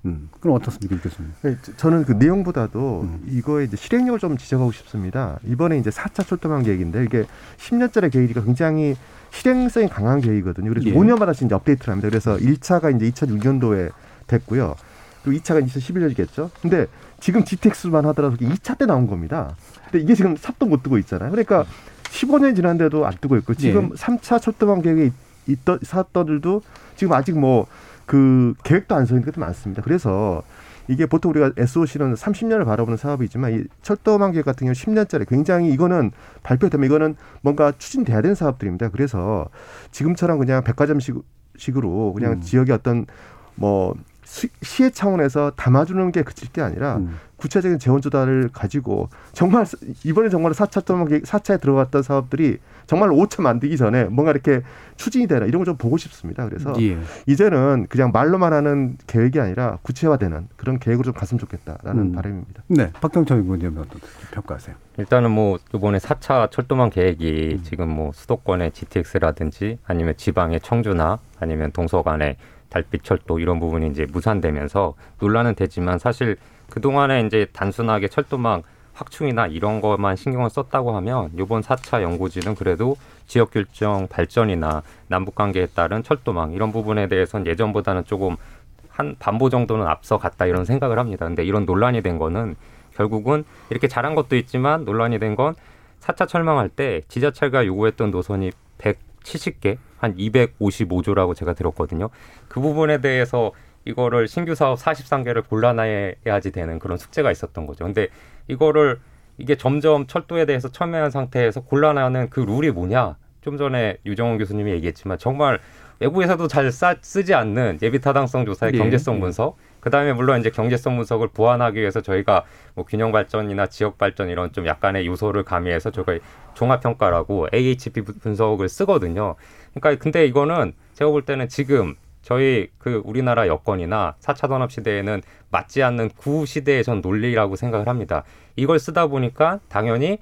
네. 음. 그럼 어떻습니까, 임 교수님? 네, 저- 저는 그 내용보다도 음. 이거의 이제 실행력을 좀 지적하고 싶습니다. 이번에 이제 4차 철도망 계획인데 이게 10년짜리 계획이니까 굉장히 실행성이 강한 계획이거든요. 그래서 예. 5년마다 이제 업데이트를 합니다. 그래서 1차가 이제 2006년도에 됐고요. 그리고 2차가 2011년이겠죠. 근데 지금 GTX만 하더라도 2차 때 나온 겁니다. 근데 이게 지금 삽도 못 두고 있잖아요. 그러니까 15년 지났는데도 안 뜨고 있고 지금 예. 3차 철도망 계획에 있던 사업들도 지금 아직 뭐 그 계획도 안 서 있는 것도 많습니다. 그래서 이게 보통 우리가 SOC는 30년을 바라보는 사업이지만 이 철도망 계획 같은 경우 10년짜리 굉장히 이거는 발표되면 이거는 뭔가 추진돼야 되는 사업들입니다. 그래서 지금처럼 그냥 백화점식으로 그냥 음. 지역의 어떤 뭐 시- 시의 차원에서 담아주는 게 그칠 게 아니라 음. 구체적인 재원 조달을 가지고 정말 이번에 정말 4차 또는 4차에 들어갔던 사업들이 정말 5차 만들기 전에 뭔가 이렇게 추진이 되나 이런 걸 좀 보고 싶습니다. 그래서 예. 이제는 그냥 말로만 하는 계획이 아니라 구체화되는 그런 계획으로 좀 갔으면 좋겠다라는 음. 바람입니다. 네, 박경철 의원님 어떻게 평가하세요? 일단은 뭐 이번에 4차 철도망 계획이 음. 지금 뭐 수도권의 GTX라든지 아니면 지방의 청주나 아니면 동서간의 달빛 철도 이런 부분이 이제 무산되면서 논란은 되지만 사실 그동안에 이제 단순하게 철도망 확충이나 이런 것만 신경을 썼다고 하면 이번 4차 연구지는 그래도 지역 결정 발전이나 남북 관계에 따른 철도망 이런 부분에 대해서는 예전보다는 조금 한 반보 정도는 앞서 갔다 이런 생각을 합니다. 근데 이런 논란이 된 거는 결국은 이렇게 잘한 것도 있지만 논란이 된건 4차 철망할 때 지자체가 요구했던 노선이 170개, 한 255조라고 제가 들었거든요. 그 부분에 대해서 이거를 신규 사업 43개를 골라내야지 되는 그런 숙제가 있었던 거죠. 근데 이거를 이게 점점 철도에 대해서 첨예한 상태에서 골라내는 그 룰이 뭐냐? 좀 전에 유정원 교수님이 얘기했지만 정말 외부에서도 잘 싸, 쓰지 않는 예비 타당성 조사의 예, 경제성 예. 분석. 그다음에 물론 이제 경제성 분석을 보완하기 위해서 저희가 뭐 균형 발전이나 지역 발전 이런 좀 약간의 요소를 가미해서 저희가 종합 평가라고 AHP 분- 분석을 쓰거든요. 그러니까 근데 이거는 제가 볼 때는 지금 저희 그 우리나라 여건이나 4차 산업 시대에는 맞지 않는 구 시대의 전 논리라고 생각을 합니다. 이걸 쓰다 보니까 당연히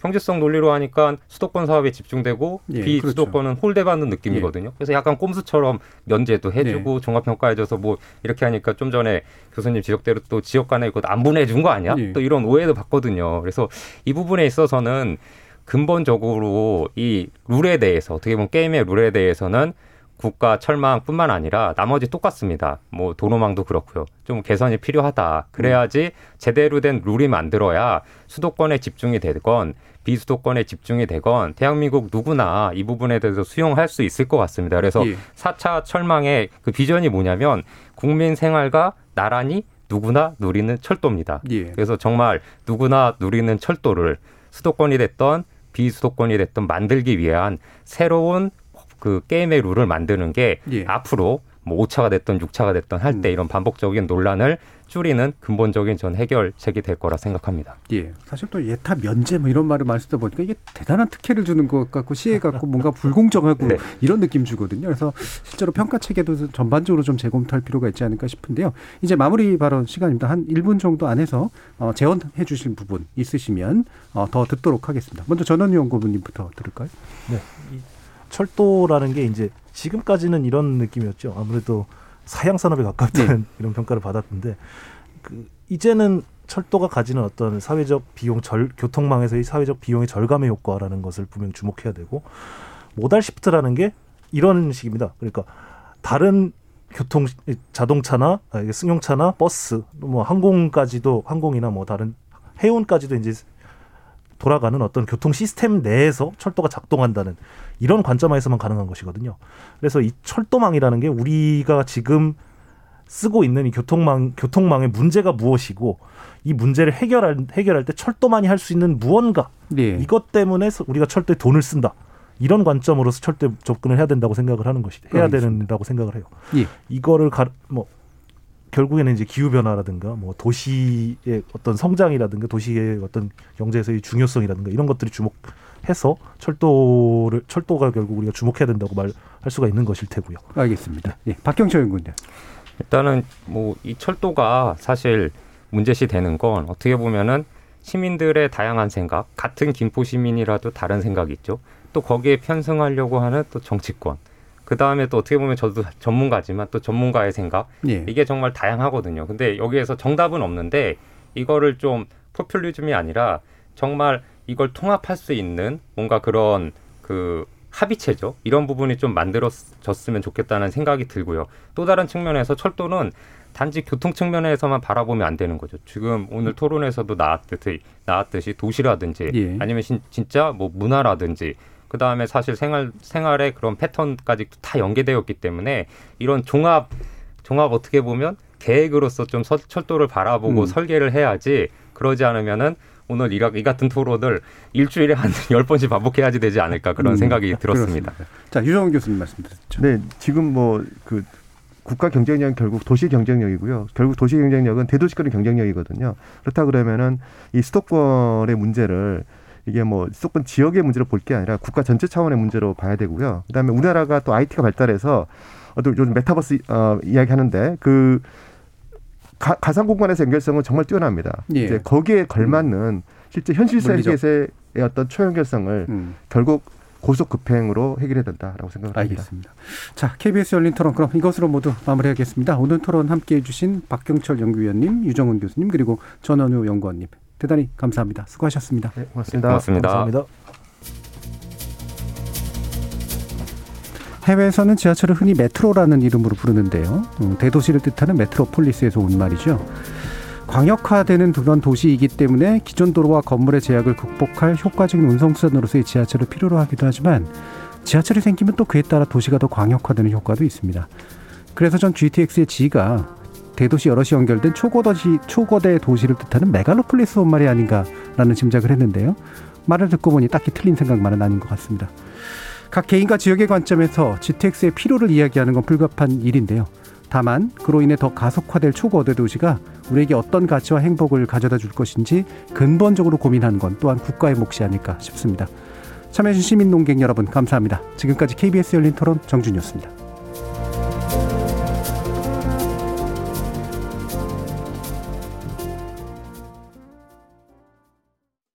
경제성 논리로 하니까 수도권 사업에 집중되고 예, 비수도권은 홀대받는 느낌이거든요. 그래서 약간 꼼수처럼 면제도 해주고 종합평가해줘서 뭐 이렇게 하니까 좀 전에 교수님 지적대로 또 지역 간에 이거 안 보내준 거 아니야? 예. 또 이런 오해도 받거든요. 그래서 이 부분에 있어서는 근본적으로 이 룰에 대해서 어떻게 보면 게임의 룰에 대해서는 국가 철망뿐만 아니라 나머지 똑같습니다. 뭐 도로망도 그렇고요. 좀 개선이 필요하다. 그래야지 제대로 된 룰이 만들어야 수도권에 집중이 되건 비수도권에 집중이 되건 대한민국 누구나 이 부분에 대해서 수용할 수 있을 것 같습니다. 그래서 예. 사 4차 철망의 그 비전이 뭐냐면 국민 생활과 나란히 누구나 누리는 철도입니다. 예. 그래서 정말 누구나 누리는 철도를 수도권이 됐던 비수도권이 됐던 만들기 위한 새로운 그 게임의 룰을 만드는 게 예. 앞으로 뭐 5차가 됐던 6차가 됐던 할 때 이런 반복적인 논란을 줄이는 근본적인 전 해결책이 될 거라 생각합니다. 예. 사실 또 예타 면제 뭐 이런 말을 많이 쓰다 보니까 이게 대단한 특혜를 주는 것 같고 시혜 같고 뭔가 불공정하고 네. 이런 느낌 주거든요. 그래서 실제로 평가 체계도 전반적으로 좀 재검토할 필요가 있지 않을까 싶은데요. 이제 마무리 발언 시간입니다. 한 1분 정도 안에서 어, 재원해 주실 부분 있으시면 어, 더 듣도록 하겠습니다. 먼저 전원희 연구부님부터 들을까요? 네. 이 철도라는 게 이제 지금까지는 이런 느낌이었죠. 아무래도 사양 산업에 가깝다는 이런 평가를 받았는데 그 이제는 철도가 가지는 어떤 사회적 비용 절 교통망에서의 사회적 비용의 절감의 효과라는 것을 분명 히 주목해야 되고 모달 시프트라는 게 이런 식입니다. 그러니까 다른 교통 자동차나 아, 승용차나 버스 뭐 항공까지도 항공이나 뭐 다른 해운까지도 이제 돌아가는 어떤 교통 시스템 내에서 철도가 작동한다는 이런 관점에서만 가능한 것이거든요. 그래서 이 철도망이라는 게 우리가 지금 쓰고 있는 이 교통망 교통망의 문제가 무엇이고 이 문제를 해결할 해결할 때 철도만이 할 수 있는 무언가 예. 이것 때문에 우리가 철도에 돈을 쓴다. 이런 관점으로서 철도에 접근을 해야 된다고 생각을 하는 것이 해야. 된다고 생각을 해요. 예. 이거를 가, 뭐 결국에는 이제 기후 변화라든가 뭐 도시의 어떤 성장이라든가 도시의 어떤 경제에서의 중요성이라든가 이런 것들이 주목해서 철도를 철도가 결국 우리가 주목해야 된다고 말할 수가 있는 것일 테고요. 알겠습니다. 예. 박경철 연구원님. 일단은 뭐 이 철도가 사실 문제시 되는 건 어떻게 보면은 시민들의 다양한 생각, 같은 김포 시민이라도 다른 생각이 있죠. 또 거기에 편승하려고 하는 또 정치권. 그 다음에 또 어떻게 보면 저도 전문가지만 또 전문가의 생각. 예. 이게 정말 다양하거든요. 근데 여기에서 정답은 없는데 이거를 좀 포퓰리즘이 아니라 정말 이걸 통합할 수 있는 뭔가 그런 그 합의체죠. 이런 부분이 좀 만들어졌으면 좋겠다는 생각이 들고요. 또 다른 측면에서 철도는 단지 교통 측면에서만 바라보면 안 되는 거죠. 지금 오늘 토론에서도 나왔듯이, 나왔듯이 도시라든지 예. 아니면 신- 진짜 뭐 문화라든지 그 다음에 사실 생활 생활의 그런 패턴까지 다 연계되어 있기 때문에 이런 종합 종합 어떻게 보면 계획으로서 좀 서- 철도를 바라보고 음. 설계를 해야지 그러지 않으면은 오늘 이, 이 같은 토론을 일주일에 한 열 번씩 반복해야지 되지 않을까 그런 음, 생각이 들었습니다. 자, 유정원 교수님 말씀 드렸죠. 네, 지금 뭐 그 국가 경쟁력은 결국 도시 경쟁력이고요. 결국 도시 경쟁력은 대도시권의 경쟁력이거든요. 그렇다 그러면은 이 수도권의 문제를 이게 뭐 수도권 지역의 문제로 볼 게 아니라 국가 전체 차원의 문제로 봐야 되고요. 그다음에 우리나라가 또 IT가 발달해서 어떤 요즘 메타버스 어, 이야기하는데 그 가, 가상 공간에서 연결성은 정말 뛰어납니다. 예. 이제 거기에 걸맞는 실제 현실. 세계에서의 어떤 초연결성을 음. 결국 고속 급행으로 해결해야 된다라고 생각을 합니다. 알겠습니다. 자, KBS 열린 토론 그럼 이것으로 모두 마무리하겠습니다. 오늘 토론 함께해 주신 박경철 연구위원님, 유정은 교수님 그리고 전원우 연구원님 대단히 감사합니다. 수고하셨습니다. 네, 고맙습니다. 고맙습니다. 감사합니다. 해외에서는 지하철을 흔히 메트로라는 이름으로 부르는데요. 음, 대도시를 뜻하는 메트로폴리스에서 온 말이죠. 광역화되는 그런 도시이기 때문에 기존 도로와 건물의 제약을 극복할 효과적인 운송수단으로서의 지하철을 필요로 하기도 하지만 지하철이 생기면 또 그에 따라 도시가 더 광역화되는 효과도 있습니다. 그래서 전 GTX의 G가 대도시 여럿이 연결된 초고도시, 초거대 도시를 뜻하는 메갈로폴리스 온 말이 아닌가라는 짐작을 했는데요. 말을 듣고 보니 딱히 틀린 생각만은 아닌 것 같습니다. 각 개인과 지역의 관점에서 GTX의 필요를 이야기하는 건 불가피한 일인데요. 다만 그로 인해 더 가속화될 초거대 도시가 우리에게 어떤 가치와 행복을 가져다 줄 것인지 근본적으로 고민하는 건 또한 국가의 몫이 아닐까 싶습니다. 참여해주신 시민 농객 여러분 감사합니다. 지금까지 KBS 열린 토론 정준이었습니다.